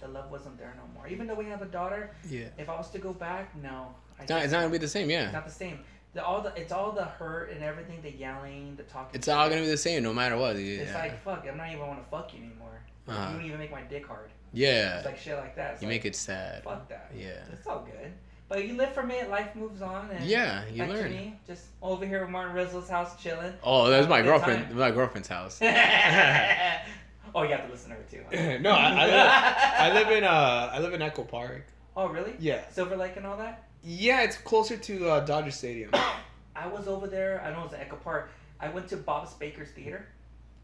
the love wasn't there no more. Even though we have a daughter, Yeah. if I was to go back, no. I It's not, it's not gonna be the same, it's yeah. not the same. The all the it's all the hurt and everything, the yelling, the talking. It's all gonna be the same no matter what. Yeah. It's like fuck. I'm not even want to fuck you anymore. Uh-huh. You don't even make my dick hard. yeah. It's like shit like that. It's You like, make it sad. Fuck that. Yeah. It's all good. But you live from it. Life moves on. And Yeah, you learn. me, just over here at Martin Rizzo's house chilling. Oh, that's my Have a good girlfriend. time. My girlfriend's house. [laughs] [laughs] oh, you have to listen to her too. huh? [laughs] no, I, I, live, I live in uh, I live in Echo Park. Oh, really? Yeah. Silver Lake and all that. Yeah, it's closer to uh, Dodger Stadium. [coughs] I was over there. I know it was at Echo Park. I went to Bob's Baker's Theater.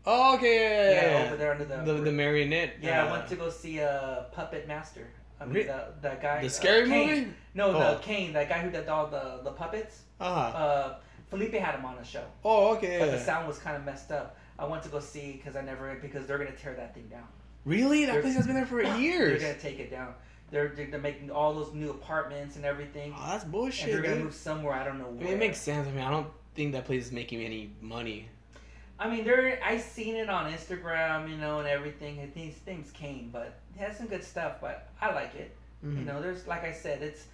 Oh, okay, yeah, yeah, yeah. over there under the. The, the marionette. yeah, uh, I went to go see uh, Puppet Master. I mean, Re- the, the guy. the uh, scary Kane. movie. No, Oh. the Kane, that guy who did all the, the puppets. Uh-huh. Uh, Felipe had him on the show. Oh, okay. But yeah. the sound was kind of messed up. I went to go see because I never because they're gonna tear that thing down. Really? That They're- place has been there for [laughs] years. They're gonna take it down. They're they're, making all those new apartments and everything. Oh, that's and bullshit. they're gonna move somewhere. I don't know I mean, it makes sense. I mean, I don't think that place is making any money. I mean, there. I seen it on Instagram, you know, and everything. And these things came, but it has some good stuff. But I like it. Mhm. You know, there's like I said, it's.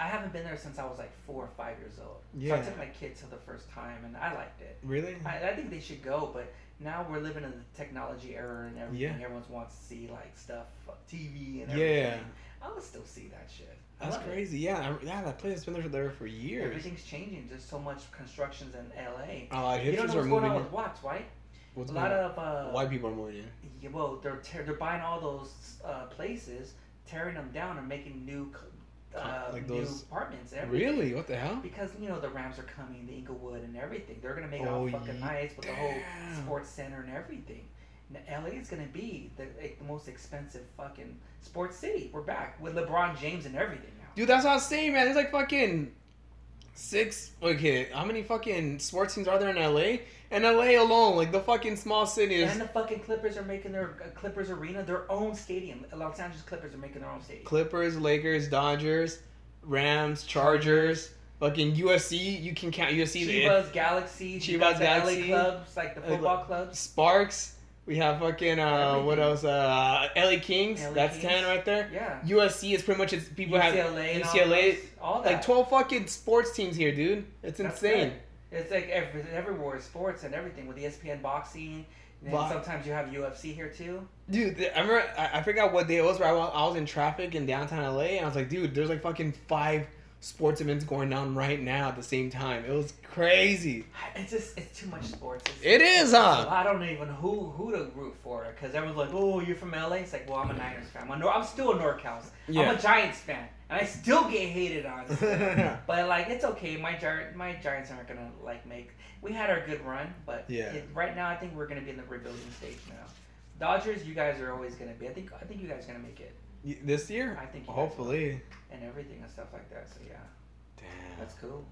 I haven't been there since I was like four or five years old. So Yeah. I took my kids for the first time, and I liked it. Really? I, I think they should go, but now we're living in the technology era and everything. Yeah. Everyone wants to see like stuff, uh, TV and Yeah. I would still see that shit. I That's love it. crazy. Yeah, I, yeah, that place has been there for, there for years. Everything's changing. There's so much constructions in LA. Lot of You don't know what's going moving on in. with Watts, right? What's a lot of uh, White people are moving in. yeah, well, they're tear they're buying all those uh, places, tearing them down, and making new, uh, Like new those- apartments. everything. Really? What the hell? Because you know the Rams are coming, the Inglewood and everything. They're gonna make it Oh, all fucking ye- nice with the whole sports center and everything. Now, LA is gonna be the, like, the most expensive fucking sports city. We're back with LeBron James and everything now. Dude, that's what I was saying, man. There's like fucking six. Okay, how many fucking sports teams are there in LA? And LA alone, like the fucking small cities. And the fucking Clippers are making their uh, Clippers arena their own stadium. Los Angeles Clippers are making their own stadium. Clippers, Lakers, Dodgers, Rams, Chargers, fucking USC. You can count USC. Chivas, Galaxy, you Chivas, Galaxy. LA clubs, like the football clubs. Sparks. We have fucking uh, what else? Uh, LA Kings. LA That's Kings. ten right there. Yeah. USC is pretty much it's people have UCLA, and all UCLA, those- all that. like twelve fucking sports teams here, dude. It's That's insane. good. It's like every, everywhere, sports and everything with ESPN boxing. And sometimes you have UFC here too. Dude, I remember I, I forgot what day it was, but I was, I was in traffic in downtown LA, and I was like, dude, there's like fucking five sports events going on right now at the same time. It was crazy. It's just it's too much sports. It's, It is, huh? I don't even who who to root for because everyone's like, oh, you're from LA. It's like, well, I'm a Niners fan. I'm, a Nor- I'm still a NorCal. Yeah. I'm a Giants fan, and I still get hated on. [laughs] but like, it's okay. My Gi- my Giants aren't gonna like make. We had our good run, but Yeah. it, right now I think we're gonna be in the rebuilding stage now. Dodgers, you guys are always gonna be. I think I think you guys are gonna make it this year, I think hopefully. and everything and stuff like that. So yeah, Damn, that's cool.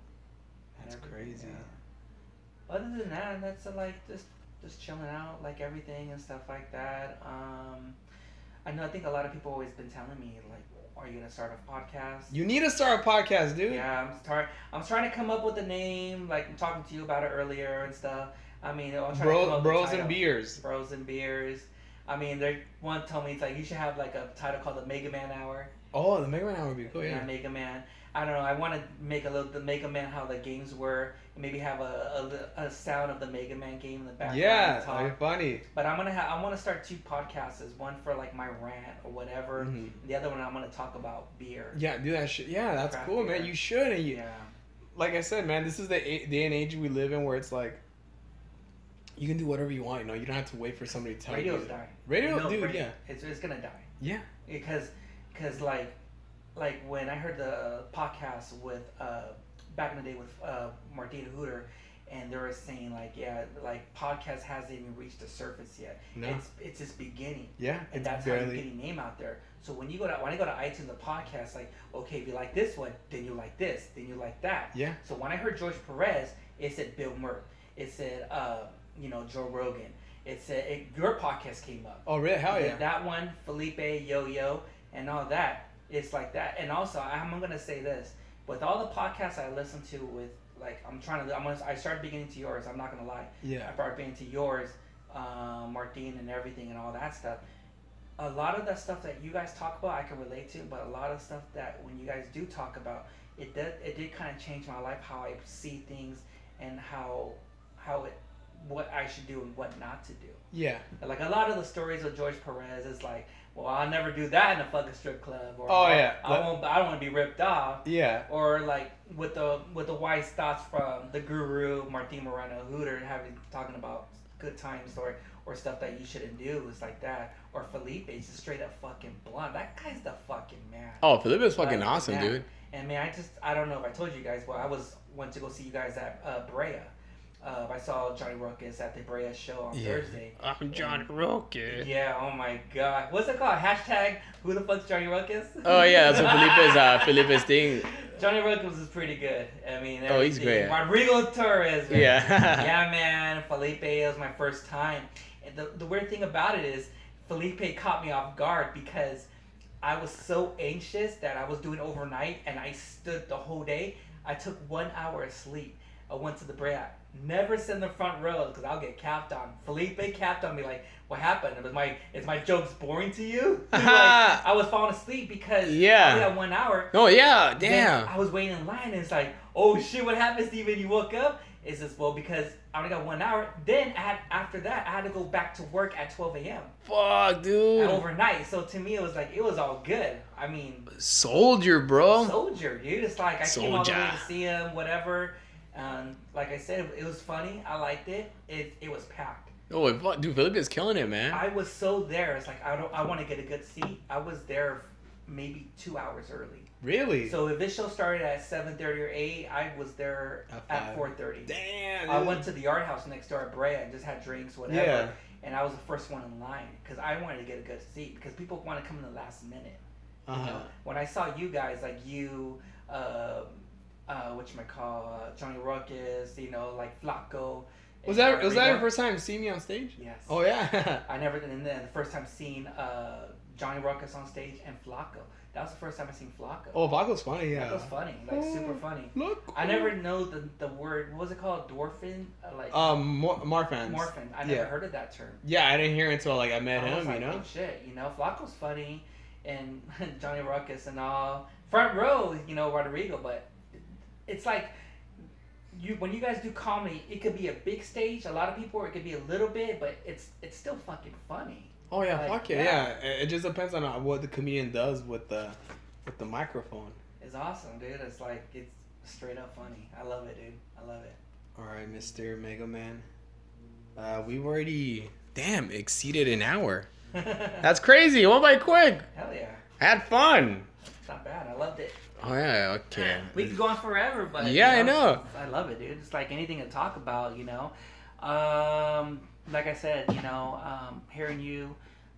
That's crazy. yeah. Other than that, that's uh, like just just chilling out, like everything and stuff like that. Um, I know. I think a lot of people always been telling me like, "Are you gonna start a podcast?" You need to start a podcast, dude. Yeah, I'm start. I'm trying to come up with a name. Like I'm talking to you about it earlier and stuff. I mean, I'm trying to come Bro, up with a bros title. and beers. Bros and beers. I mean, they one told me it's like you should have like a title called the Mega Man Hour. Oh, the Mega Man Hour would be cool. yeah, Yeah. Mega Man. I don't know. I want to make a little the Mega Man how the games were, and maybe have a, a, a sound of the Mega Man game in the background. Yeah, that'd be funny. But I'm gonna have I want to start two podcasts. One for like my rant or whatever. Mhm. The other one I'm gonna talk about beer. Yeah, do that shit. Yeah, that's Craft cool, beer. man. You should. And you, Yeah. like I said, man, this is the a- day and age we live in where it's like you can do whatever you want. You know, you don't have to wait for somebody to tell Radio's you. Radio's dying. Radio, No, dude. radio- Yeah, It's it's gonna die. yeah. because because like like when I heard the podcast with uh, back in the day with uh, Martina Hooter, and they were saying like, yeah, like podcast hasn't even reached the surface yet. No. It's it's just beginning, Yeah, and that's how you barely. get your name out there. So when you go to when I go to iTunes, the podcast, like, okay, if you like this one, then you like this, then you like that. Yeah. So when I heard George Perez, it said Bill Murray, it said uh, you know Joe Rogan, it said it, your podcast came up. Oh, really? Hell Yeah. That one, Felipe, Yo Yo, and all that. It's like that. And also, I'm gonna say this: with all the podcasts I listen to, with like I'm trying to, I'm gonna, I started beginning to yours. I'm not gonna lie. Yeah. I started beginning to yours, um, Martin, and everything, and all that stuff. A lot of the stuff that you guys talk about, I can relate to, but a lot of stuff that when you guys do talk about, it did, it did kind of change my life, how I see things, and how, how it, what I should do and what not to do. Yeah. Like a lot of the stories of George Perez is like, well, I'll never do that in a fucking strip club, or Oh, yeah. I won't, I don't want to be ripped off, Yeah. or like with the with the wise thoughts from the guru Martin Moreno Hooter having talking about good times or or stuff that you shouldn't do is like that, or Felipe is just straight up fucking blunt. That guy's the fucking man. Oh, Felipe is fucking Like, awesome, yeah. dude. And man, I just I don't know if I told you guys, but I was went to go see you guys at uh, Brea. Uh, I saw Johnny Ruckus at the Brea show on Yeah. Thursday. I'm John Rocket. Yeah, oh my god. What's it called? Hashtag who the fuck's Johnny Ruckus? Oh yeah, that's [laughs] what Felipe's uh Felipe's thing. Johnny Ruckus is pretty good. I mean, Oh, he's great. Rodrigo Torres. man. Yeah. [laughs] [laughs] yeah, man. Felipe it was my first time. And the, the weird thing about it is Felipe caught me off guard because I was so anxious that I was doing overnight and I stood the whole day. I took one hour of sleep. I went to the Brea. Never sit in the front row because I'll get capped on. Felipe capped on me like, "What happened? It Was my is my jokes boring to you?" [laughs] like, [laughs] I was falling asleep because Yeah. I only had one hour. Oh yeah, Then damn. I was waiting in line and it's like, oh shit, what happened, Steven? You woke up? It's just, well, because I only got one hour. Then I had, after that, I had to go back to work at 12 a.m. Fuck, dude. overnight. So to me, it was like, it was all good. I mean, Soldier, bro. soldier, dude. It's like, I came all the way to see him, whatever. Um, like I said, it was funny. I liked it. It, it was packed. Oh, dude, Felipe's killing it, man. I was so there. It's like, I don't, I want to get a good seat. I was there maybe two hours early. really? So if this show started at seven thirty or eight, I was there At four thirty. Damn. I went to the art house next door at Brea and just had drinks, whatever. Yeah. And I was the first one in line because I wanted to get a good seat because people want to come in the last minute. Uh-huh. know? When I saw you guys, like you, uh, uh, what you call uh, Johnny Ruckus, you know, like Flacco. Was that was that your first time seeing me on stage? Yes. Oh yeah. [laughs] I never, and then the first time seeing uh, Johnny Ruckus on stage and Flacco. That was the first time I seen Flacco. oh, Paco's funny, That yeah. was funny, like super funny. Look. I never know the, the word. What was it called? Dwarfin? Uh, like Um, Mor- Marfans. morphin. I never yeah. heard of that term. Yeah, I didn't hear it until like I met I him. like, you know. oh shit, you know, Flacco's funny, and [laughs] Johnny Ruckus and all front row, you know, Rodrigo. But it's like you when you guys do comedy, it could be a big stage, a lot of people, or it could be a little bit, but it's it's still fucking funny. Oh yeah, Like, fuck yeah, yeah. yeah. It just depends on uh, what the comedian does with the with the microphone. It's awesome, dude. It's like it's straight up funny. I love it, dude. I love it. All right, Mister Mega Man. Uh, we've already damn exceeded an hour. [laughs] That's crazy. Went by quick. Hell yeah, I had fun. it's not bad. I loved it. Oh yeah, okay. [laughs] We could go on forever, but Yeah, you I know. I love it, dude. It's like anything to talk about, you know. Um, like I said, you know, um, hearing you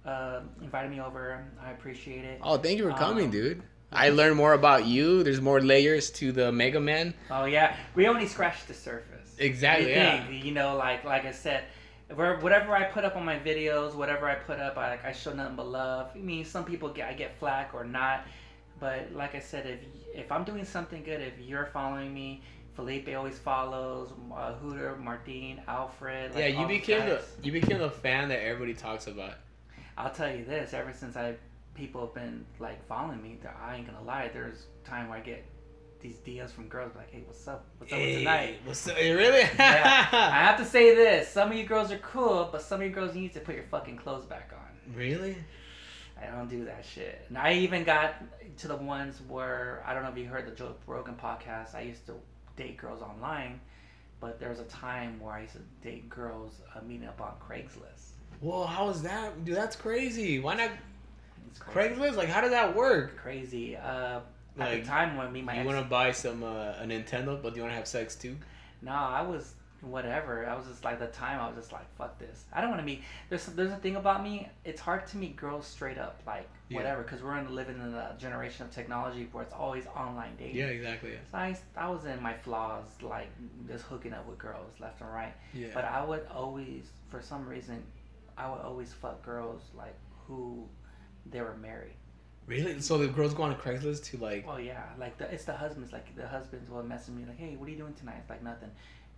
uh, invited me over, I appreciate it. Oh, thank you for coming, Um, dude. I learned more about you. There's more layers to the Mega Man. Oh yeah, we only scratched the surface. Exactly, You yeah. think, You know, like like I said, whatever I put up on my videos, whatever I put up, I like I show nothing but love. I mean, some people get I get flack or not, but like I said, if if I'm doing something good, if you're following me. Felipe always follows. Uh, Hooter, Martin, Alfred. Like yeah, you became the you became the fan that everybody talks about. I'll tell you this: ever since I people have been like following me, I ain't gonna lie. There's time where I get these DMs from girls like, "Hey, what's up? What's up with tonight?" What's up? Really? yeah. [laughs] I have to say this: some of you girls are cool, but some of you girls need to put your fucking clothes back on. really? I don't do that shit. And I even got to the ones where I don't know if you heard the Joe Rogan podcast. I used to date girls online, but there was a time where I used to date girls uh, meeting up on Craigslist. Whoa, how is that, dude? That's crazy. Why not. Craigslist? Like, how did that work? Crazy. Uh, at Like, the time when me and my you ex- want to buy some uh, a Nintendo, but you want to have sex too? No, I was whatever. I was just like the time I was just like fuck this. I don't want to meet. There's there's a thing about me. It's hard to meet girls straight up like Yeah. whatever because we're in, living in a generation of technology where it's always online dating. Yeah, exactly. So I, I was in my flaws like just hooking up with girls left and right. Yeah. But I would always, for some reason, I would always fuck girls like who they were married. really? So the girls go on Craigslist to like. Well, yeah, like the it's the husbands. Like the husbands will message me like, "Hey, what are you doing tonight?" It's like nothing.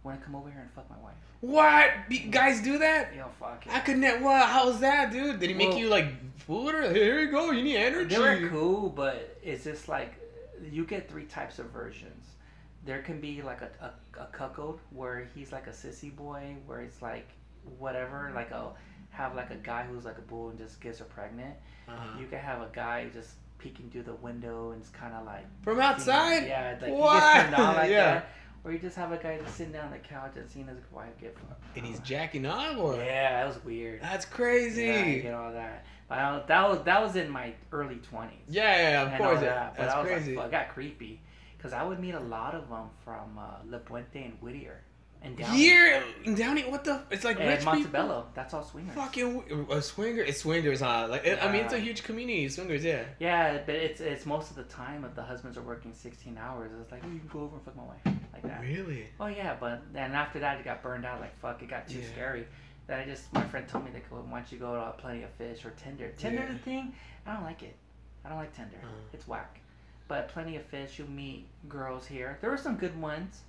Want to come over here and fuck my wife? What? Be- guys do that? Yo, fuck it. I could net. What? How's that, dude? Did he make Well- you like food or here you go? You need energy. They were cool, but it's just like you get three types of versions. There can be like a, a, a cuckold where he's like a sissy boy, where it's like whatever, like a have like a guy who's like a bull and just gets her pregnant. Uh-huh. You can have a guy just peeking through the window and it's kind of like From outside? Yeah, like What? he gets turned on like [laughs] Yeah. that. Or you just have a guy just sitting down on the couch and seeing his wife get fucked. And he's jacking on, or Yeah, that was weird. that's Yeah, crazy. get all that. But I, that was that was in my early twenties. Yeah, yeah, yeah, of and course. yeah. that. But That's I was crazy. like, fuck, it got creepy. Because I would meet a lot of them from uh, La Puente and Whittier. And Downey. Here, Downey, what the? It's like And rich people. Montebello. That's all swingers. Fucking a swinger. It's swingers, huh? Like it, I mean, it's a huge community. Swingers, yeah. Yeah, but it's it's most of the time if the husbands are working 16 hours, it's like, oh, you can go over and fuck my wife. Like that. Really? Oh, yeah, but then after that, it got burned out. Like, fuck, it got too Yeah. scary. That I just, my friend told me that why don't you go to Plenty of Fish or Tinder? Tinder Yeah. thing, I don't like it. I don't like Tinder. Uh. It's whack. But Plenty of Fish, you'll meet girls here. There were some good ones,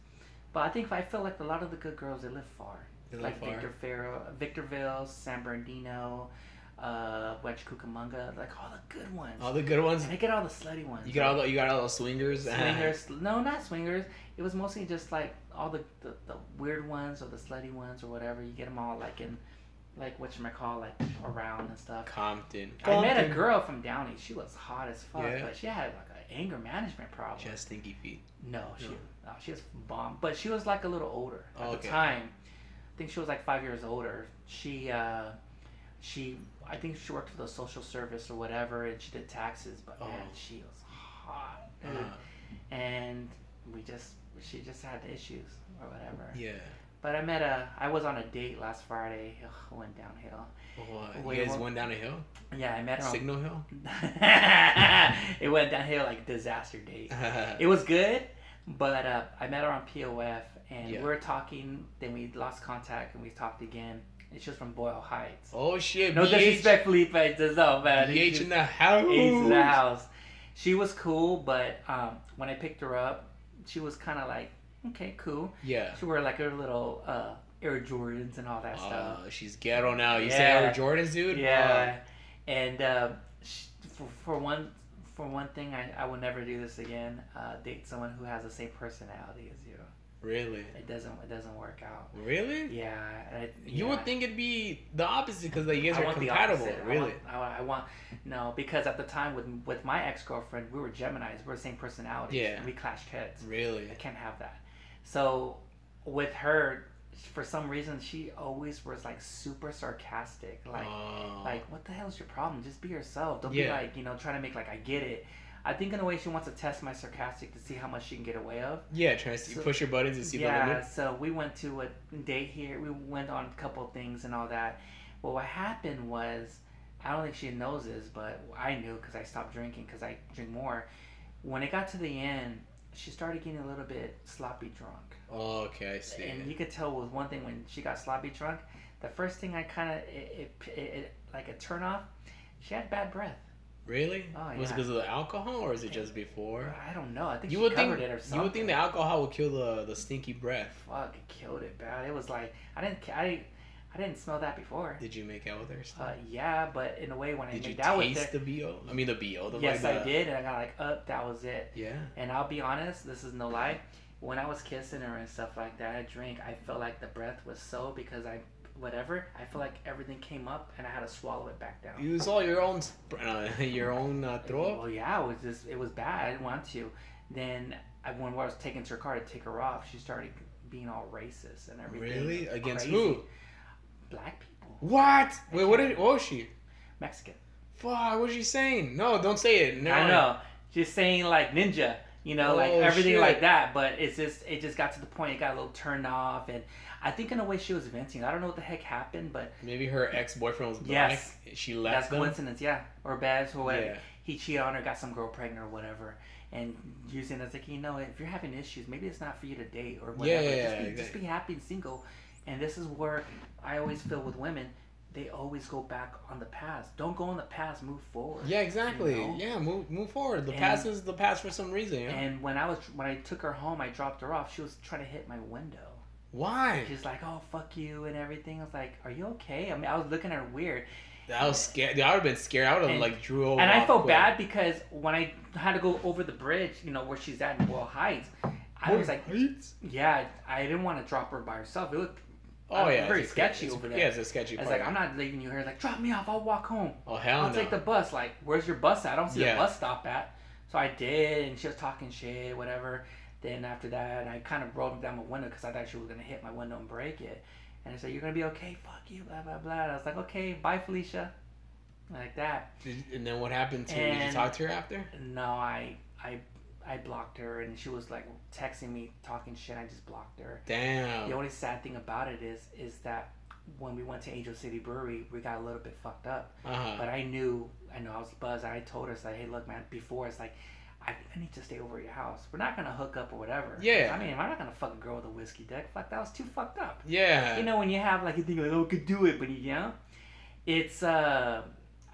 but I think I feel like a lot of the good girls they live far. They live like far. Victor Farrow, Victorville, San Bernardino, uh, Wedge Cucamonga, like all the good ones. All the good ones. and I get all the slutty ones. You got all the, you got all those swingers. [laughs] swingers. no, not swingers. It was mostly just like all the, the, the weird ones or the slutty ones or whatever. You get them all like in, like what you might call like around and stuff. Compton. I met a girl from Downey. She was hot as fuck, Yeah. but she had like an anger management problem. She has stinky feet. No, she No. no, she was bomb. But she was like a little older at Oh, the time. I think she was like five years older. She uh, she I think she worked for the social service or whatever, and she did taxes. But man, Oh. she was hot. Uh, and we just she just had issues or whatever. yeah. But I met a I was on a date last Friday. Ugh, went downhill. Oh, Wait, you guys went down a hill? Yeah, I met her. on- Signal Hill? [laughs] it went downhill like disaster date. [laughs] It was good, but uh, I met her on POF and Yeah. we were talking. Then we lost contact and we talked again. And she was from Boyle Heights. oh shit. No BH, disrespect, Felipe. Just no, man. BH She- in the house. Ace in the house. She was cool, but um, when I picked her up, she was kind of like, okay, cool. Yeah. She wore like her little uh, Air Jordans and all that stuff. Uh, she's ghetto now. You say Air Jordans, dude? Yeah, and uh, sh- for, for one for one thing, I, I will never do this again. Uh, date someone who has the same personality as you. Really? It doesn't it doesn't work out. Really? Yeah, I, You yeah. would think it'd be the opposite because like, you guys I are compatible. Really? I want, I want no because at the time with with my ex girlfriend, we were Gemini's. We were the same personalities. Yeah. and we clashed heads. Really? I can't have that. So with her, for some reason, she always was like super sarcastic. Like, Oh. like what the hell is your problem? Just be yourself. Don't be like you know trying to make like I get it. I think in a way she wants to test my sarcastic to see how much she can get away of. yeah, trying to see, So- push your buttons and see the yeah. limit. So we went to a date here. We went on a couple of things and all that. Well, what happened was, I don't think she knows this, but I knew because I stopped drinking because I drink more. When it got to the end, she started getting a little bit sloppy drunk. Oh, okay, I see. And you could tell with one thing when she got sloppy drunk. The first thing I kind of it, it, it, like a turn off. She had bad breath. really? Oh, Was it because of the alcohol or is it just before? I don't know. I think You she would covered think it or something. you would think the alcohol would kill the the stinky breath. Fuck, it killed it bad. It was like I didn't I, I didn't smell that before. Did you make out with her? Uh, yeah, but in a way when I Did made out with taste her, the bo? I mean the bo. The, yes, like I the- did, and I got like up. That was it. Yeah. And I'll be honest, this is no lie. When I was kissing her and stuff like that, I drank. I felt like the breath was so because I, whatever. I feel like everything came up and I had to swallow it back down. Use all your own uh, [laughs] your own uh, throw. Well, yeah, it was just it was bad. I didn't want to. Then I, when I was taking to her car to take her off, she started being all racist and everything. Really? Against Crazy. who? Black people, What? Wait, what did? What was she? Mexican. Fuck, what was she saying? No, don't say it. No. I know. She's saying like ninja. You know, like Oh, everything shit. like that. But it's just it just got to the point it got a little turned off, and I think in a way she was venting. I don't know what the heck happened, but Maybe her ex boyfriend was black. Yes. She that's left them. coincidence, yeah, or bad or whatever. Yeah. He cheated on her, got some girl pregnant or whatever, and using it as like you know if you're having issues, maybe it's not for you to date or whatever. Yeah, just, be, just be happy and single. And this is where I always feel with women, they always go back on the past. Don't go on the past, move forward. Yeah, exactly. You know? Yeah, move move forward. The And- past is the past for some reason. Yeah. And when I was when I took her home, I dropped her off. She was trying to hit my window. Why? She's like, "Oh fuck you" and everything. I was like, "Are you okay?" I mean, I was looking at her weird, I was scared. I would have been scared. I would have like drew over. and I felt quick. bad because when I had to go over the bridge, you know where she's at in Boyle Heights, I was like? "Yeah, I didn't want to drop her by herself. It looked oh yeah, very sketchy over there." Yeah, it's a sketchy It's like, "I'm not leaving you here." Like, drop me off. I'll walk home. Oh hell I'll no. take the bus. Like, where's your bus at? I don't see Yeah. a bus stop at. So I did, and she was talking shit, whatever. Then after that, I kind of rolled down my window because I thought she was gonna hit my window and break it. And I said, "You're gonna be okay. Fuck you." Blah blah blah. And I was like, "Okay, bye, Felicia." Like that. Did- and then what happened to? her? Did you And- talk to her after? No, I I I blocked her, and she was like texting me, talking shit. I just blocked her. Damn. The only sad thing about it is is that when we went to Angel City Brewery, we got a little bit fucked up. Uh huh. But I knew, I know I was buzzed. I told her, it's like, hey, look, man, before it's like, I, I need to stay over at your house. We're not gonna hook up or whatever. Yeah. I mean, I'm not gonna fuck a girl with a whiskey dick. Fuck, that was too fucked up. Yeah. You know, when you have like you think like, oh, I could do it, but you know, it's uh,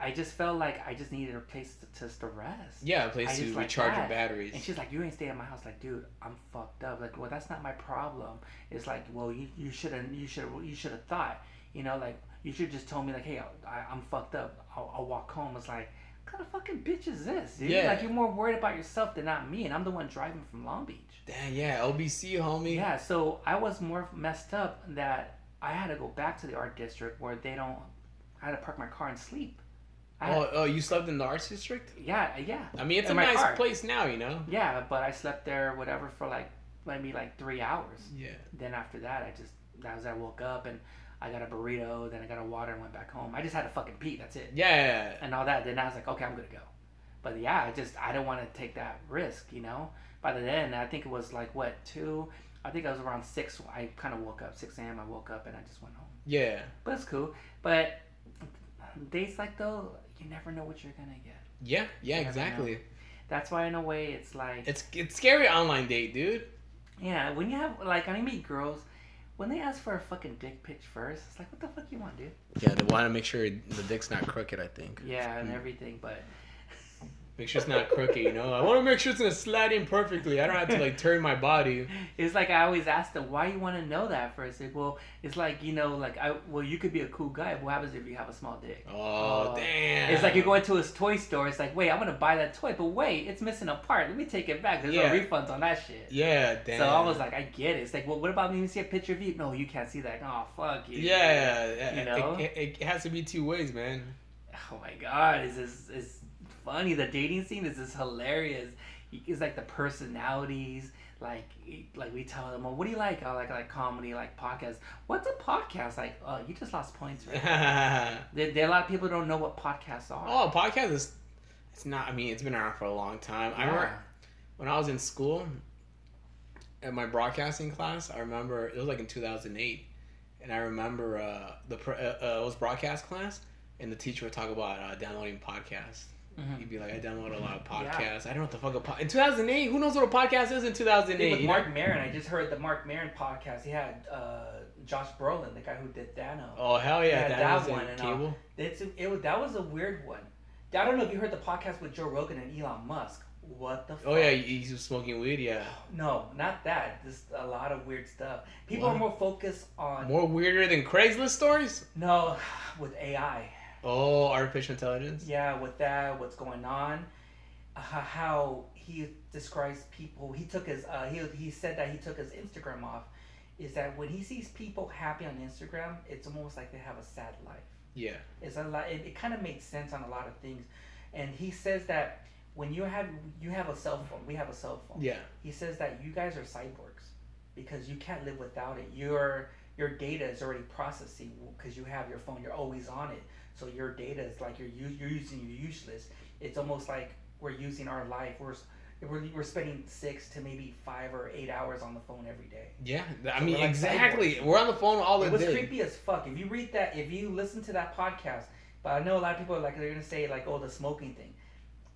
I just felt like I just needed a place to, just to rest. yeah, a place I to just like recharge your batteries. And she's like, you ain't staying at my house. Like, dude, I'm fucked up. Like, well, that's not my problem. It's like, well, you you should have you should you should have thought. You know, like you should just told me like, hey, I, I'm fucked up. I'll, I'll walk home. It's like, what kind of fucking bitch is this, dude? Yeah. Like you're more worried about yourself than not me, and I'm the one driving from Long Beach. Damn, yeah, LBC, homie. Yeah, so I was more messed up that I had to go back to the art district where they don't. I had to park my car and sleep. I Oh, oh, you slept in the arts district? yeah, yeah. I mean, it's In a nice car. place now, you know. Yeah, but I slept there whatever for like maybe like three hours. Yeah. Then after that, I just that was I woke up and I got a burrito. Then I got a water and went back home. I just had to fucking pee. That's it. Yeah. And all that. Then I was like, okay, I'm gonna go. But yeah, I just I didn't want to take that risk. You know. By the end, I think it was like what two. I think I was around six. I kind of woke up six a.m. I woke up and I just went home. Yeah. But it's cool. But dates like though, you never know what you're gonna get. Yeah. Yeah. Exactly. That's why in a way it's like It's it's scary online date, dude. Yeah, when you have like when I meet girls, when they ask for a fucking dick pic first, it's like what the fuck you want, dude? Yeah, they want to make sure the dick's not crooked. I think. Yeah, and Mm. everything, but Make sure it's not crooked. You know, I want to make sure it's gonna slide in perfectly. I don't have to like turn my body. it's like I always ask them, why you want to know that first? Like, well, it's like you know, like I well, you could be a cool guy. What happens if you have a small dick? Oh, Oh. damn. It's like you're going to a toy store. It's like, wait, I'm gonna buy that toy, but wait, it's missing a part. Let me take it back. There's Yeah. no refunds on that shit. Yeah, damn. So I was like, I get it. It's like, well, what about me? You See a picture of you? No, you can't see that. Oh, fuck you. Yeah, yeah, You it- know? it, it, has to be two ways, man. Oh my god, is this is funny. The dating scene is just hilarious. It's like the personalities. Like, like we tell them, well, what do you like? I like like comedy, like podcasts. What's a podcast? Like, oh, you just lost points, right? oh, [laughs] there, there, a lot of people don't know what podcasts are. Oh, podcast is. It's not. I mean, it's been around for a long time. I remember when I was in school, at my broadcasting class. I remember it was like in two thousand eight, and I remember uh, the uh, uh, it was broadcast class, and the teacher would talk about uh, downloading podcasts. Mhm. He'd be like, "I download a lot of Yeah. podcasts. I don't know what the fuck a pod." In two thousand eight, who knows what a podcast is in two thousand Hey, with Mark Maron, I just heard the Mark Maron podcast. He had uh, Josh Brolin, the guy who did Dano. Oh hell yeah, Yeah, that, that one and cable. It's it was that was a weird one. I don't know if you heard the podcast with Joe Rogan and Elon Musk. What the? Oh yeah, he he was smoking weed. Yeah, No, not that. Just a lot of weird stuff. People What? are more focused on more weirder than Craigslist stories. no [sighs] with AI. Oh, artificial intelligence. Yeah, with that, what's going on? Uh, how he describes people. He took his. Uh, he he said that he took his Instagram off. Is that when he sees people happy on Instagram, it's almost like they have a sad life. Yeah. It's a lot. It, it kind of makes sense on a lot of things, and he says that when you have you have a cell phone, we have a cell phone. Yeah. He says that you guys are cyborgs because you can't live without it. Your your data is already processing because you have your phone. You're always on it, so your data is like you're you're using you're useless. It's almost like we're using our life. We're we're, we're spending six to maybe five or eight hours on the phone every day. Yeah, I So mean we're like exactly. cyborgs. We're on the phone all day. It the was day. creepy as fuck. If you read that, if you listen to that podcast, but I know a lot of people are like they're gonna say like, oh, the smoking thing.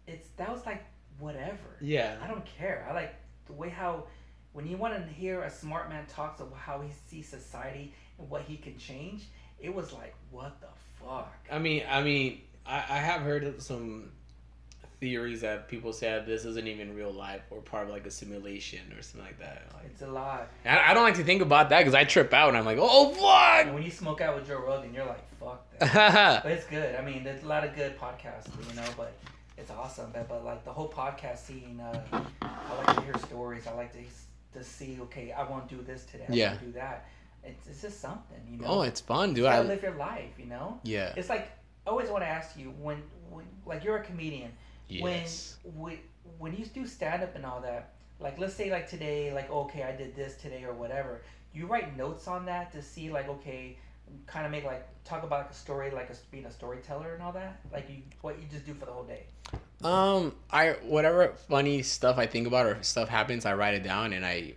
It's that was like whatever. Yeah. I don't care. I like the way how when you want to hear a smart man talks of how he sees society and what he can change. It was like, what the fuck? I mean, I mean, I, I have heard some theories that people said this isn't even real life or part of like a simulation or something like that. Like, It's a lie. I, I don't like to think about that because I trip out and I'm like, oh And fuck. when you smoke out with Joe Rogan, you're like, fuck that. [laughs] But it's good. I mean, there's a lot of good podcasts, you know, but it's awesome. But, but like the whole podcast scene, uh, I like to hear stories. I like to to see, okay, I want to do this today. I Yeah. want to do that. It's, it's just something, you know. oh, it's fun, you dude. I live your life, you know. yeah. It's like I always want to ask you when, when like you're a comedian. Yes. When When when you do stand up and all that, like let's say like today, like okay, I did this today or whatever. You write notes on that to see like okay, kind of make like talk about a story like a, being a storyteller and all that. Like you what you just do for the whole day. Um, I whatever funny stuff I think about or stuff happens, I write it down and I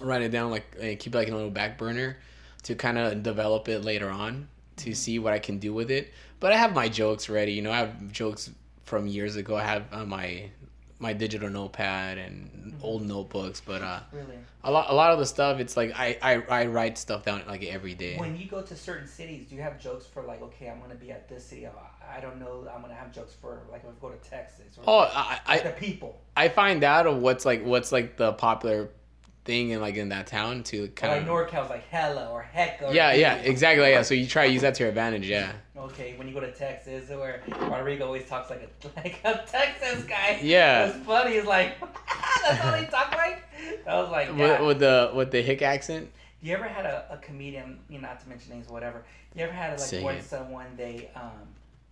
write it down like keep it like in a little back burner to kind of develop it later on to Mhm. see what I can do with it. But I have my jokes ready. You know, I have jokes from years ago. I have on my my digital notepad and Mhm. old notebooks. But uh, Really. a lot a lot of the stuff it's like I I, I write stuff down like every day. When you go to certain cities, do you have jokes for like okay, I'm gonna be at this city. I don't know. I'm gonna have jokes for like if I go to Texas or Oh, I, I the people. I find out of what's like what's like the popular thing in like in that town to kind like of NorCal's like hella or heck or yeah yeah exactly yeah. So you try to use that to your advantage. Yeah. Okay, when you go to Texas, or Rodrigo always talks like a [laughs] like a Texas guy. Yeah. It's funny. It's like [laughs] that's how they talk like. I was like, With, yeah. with the with the hick accent. you ever had a, a comedian, you know, not to mention names, whatever. You ever had a, like Say when it. someone they um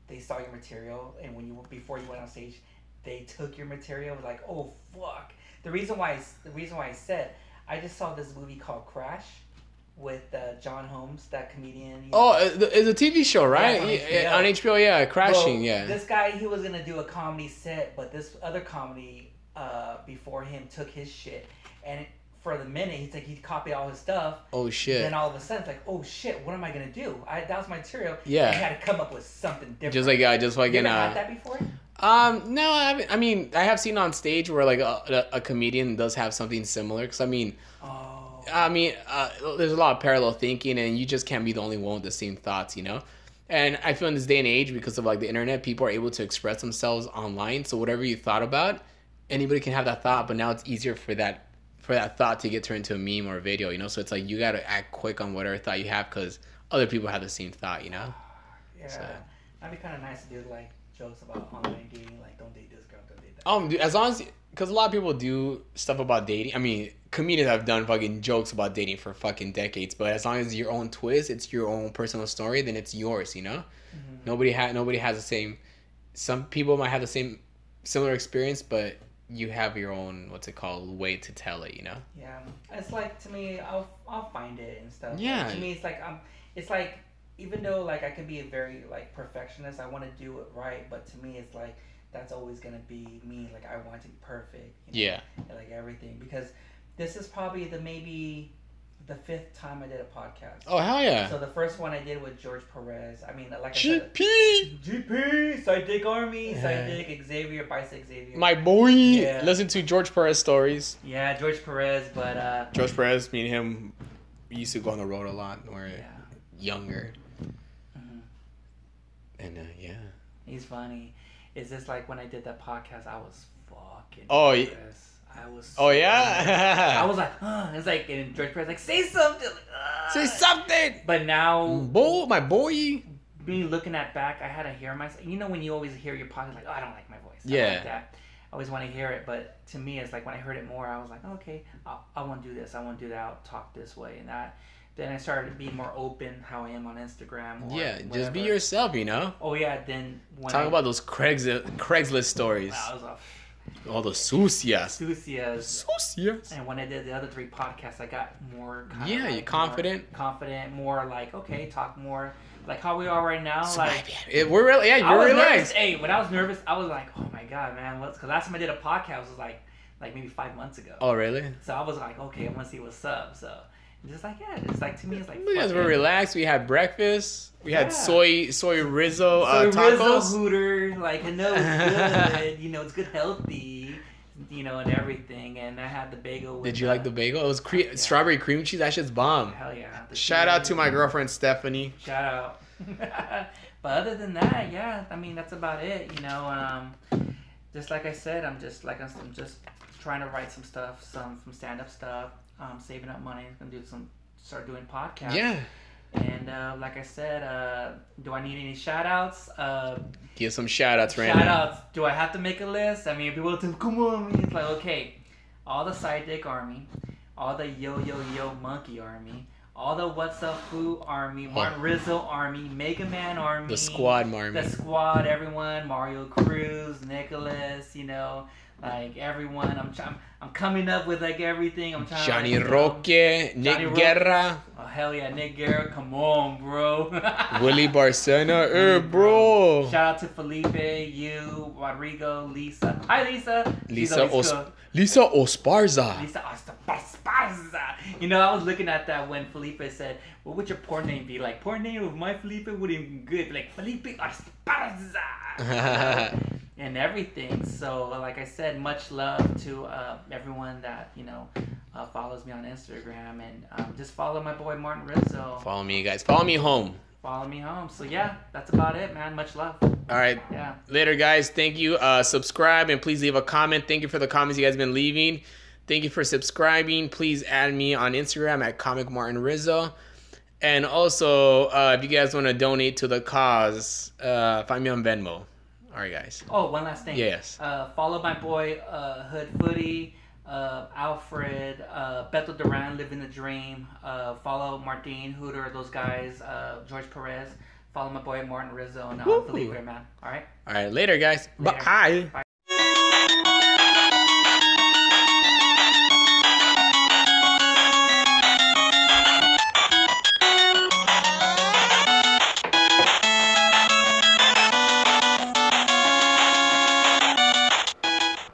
they saw your material and when you before you went on stage, they took your material. Was like, oh fuck. The reason why I the reason why I said I just saw this movie called Crash with uh, John Holmes, that comedian. you know. Oh, uh, it's a TV show, right? on Yeah, HBO. on HBO, yeah, Crashing, Well, yeah. This guy, he was gonna do a comedy set, but this other comedy uh, before him took his shit, and for the minute, he's like he copied all his stuff. Oh shit. Then all of a sudden, it's like, oh shit, what am I gonna do? I that was my material. Yeah. I had to come up with something different. Just like uh, just you like in ever had uh, that before? Um no I, I mean I have seen on stage where like a, a, comedian does have something similar because I mean Oh. I mean uh, there's a lot of parallel thinking and you just can't be the only one with the same thoughts you know? And I feel in this day and age because of like the internet people are able to express themselves online. So whatever you thought about anybody can have that thought but now it's easier for that for that thought to get turned into a meme or a video you know? So it's like you got to act quick on whatever thought you have because other people have the same thought you know? [sighs] Yeah. so- That'd be kind of nice to do like jokes about online dating, like don't date this girl, don't date that. Um, dude, as long as because a lot of people do stuff about dating. I mean, comedians have done fucking jokes about dating for fucking decades. But as long as your own twist, it's your own personal story, then it's yours. You know, Mhm. nobody had nobody has the same. Some people might have the same similar experience, but you have your own what's it called way to tell it. You know. Yeah, it's like to me, I'll I'll find it and stuff. Like, Yeah. to me, it's like um, it's like even though like I can be a very like perfectionist, I want to do it right, but to me, it's like that's always gonna be me. Like I want to be perfect. You know, Yeah. and, like everything because this is probably the maybe the fifth time I did a podcast. Oh hell yeah. So the first one I did with George Perez. I mean, like I said, GP, GP, Sidekick Army, Yeah. Sidekick Xavier, Bicep Xavier. my boy. Yeah. Listen to George Perez stories. yeah, George Perez, but uh, George Perez, me and him, we used to go on the road a lot. when we We're yeah. younger. And uh, yeah. He's funny. Is this like when I did that podcast? I was fucking. Oh, y- nervous. I was. Oh yeah. [laughs] I was like, uh, it's like, and George Perez like, say something. Like. Say something, But now, boy, my boy. me looking at back, I had to hear myself. You know when you always hear your podcast, like, oh, I don't like my voice. Yeah. like that. I always want to hear it, but to me, it's like when I heard it more, I was like, okay, I, I want to do this. I won't do that. I'll talk this way and that. Then I started being more open, how I am on Instagram. Yeah, just be yourself, you know. Oh yeah, then when Talk I, about those Craigslist Craigslist stories. I a All the sucias. enthusiast. Sucias. And when I did the other three podcasts, I got more. Kind Yeah, of you're confident. More confident, more like okay, talk more like how we are right now. Like It- we're really yeah, I you're relaxed. nervous. Hey, when I was nervous, I was like, oh my god, man, what's? Because last time I did a podcast was like like maybe five months ago. Oh, really? So I was like, okay, I'm gonna see what's up. So just like yeah, it's like to me, it's like You guys were relaxed. We had breakfast. We had Yeah. soy soy rizzo uh, So Rizzo tacos. Hooter, like I know it's good, [laughs] you know, it's good, healthy, you know, and everything. And I had the bagel. With Did you like the bagel? It was cre- Yeah. strawberry cream cheese. That shit's bomb. Hell yeah! The Shout out to my girlfriend Stephanie. Shout out. [laughs] but other than that, yeah, I mean that's about it. You know, um, just like I said, I'm just like I'm just trying to write some stuff, some some stand up stuff. Um, saving up money, I'm gonna do some start doing podcasts. Yeah. And uh, like I said, uh, do I need any shout outs? Uh, Give some shout outs right shout outs. Do I have to make a list? I mean, people tell come on. It's like, okay, all the sidekick army, all the yo yo yo monkey army, all the what's up foo army, Martin Rizzo army, Mega Man army, The squad, Marmy. the squad, everyone, Mario Cruz, Nicholas, you know, like everyone. I'm trying. I'm coming up with like everything. I'm trying. Johnny know- Roque, Nick Johnny Roque. Guerra, Oh hell yeah, Nick Garrett, come on, bro. [laughs] Willie Barcena. Eh, bro. Shout out to Felipe, you, Rodrigo, Lisa. Hi, Lisa. Lisa, Os- Lisa Osparza. Lisa Esparza. You know, I was looking at that when Felipe said, "What would your porn name be?" Like, porn name of my Felipe wouldn't be good. Like Felipe Esparza. [laughs] and everything. So, like I said, much love to uh, everyone that you know uh, follows me on Instagram, and um, just follow my boy Martin Rizzo. Follow me, guys. Follow me home. Follow me home. So yeah, that's about it, man. Much love. All right. Yeah. Later, guys. Thank you. Uh, subscribe and please leave a comment. Thank you for the comments you guys been leaving. Thank you for subscribing. Please add me on Instagram at Comic Martin Rizzo. And also, uh, if you guys want to donate to the cause, uh, find me on Venmo. All right, guys. Oh, one last thing. Yes. Uh, follow my boy uh, Hood Footy, uh, Alfred, uh, Beto Duran, Living the Dream. Uh, follow Martin Hooter, those guys, uh, George Perez. Follow my boy Martin Rizzo and uh, Woo. Felipe, man. All right. All right. Later, guys. Later. Bye.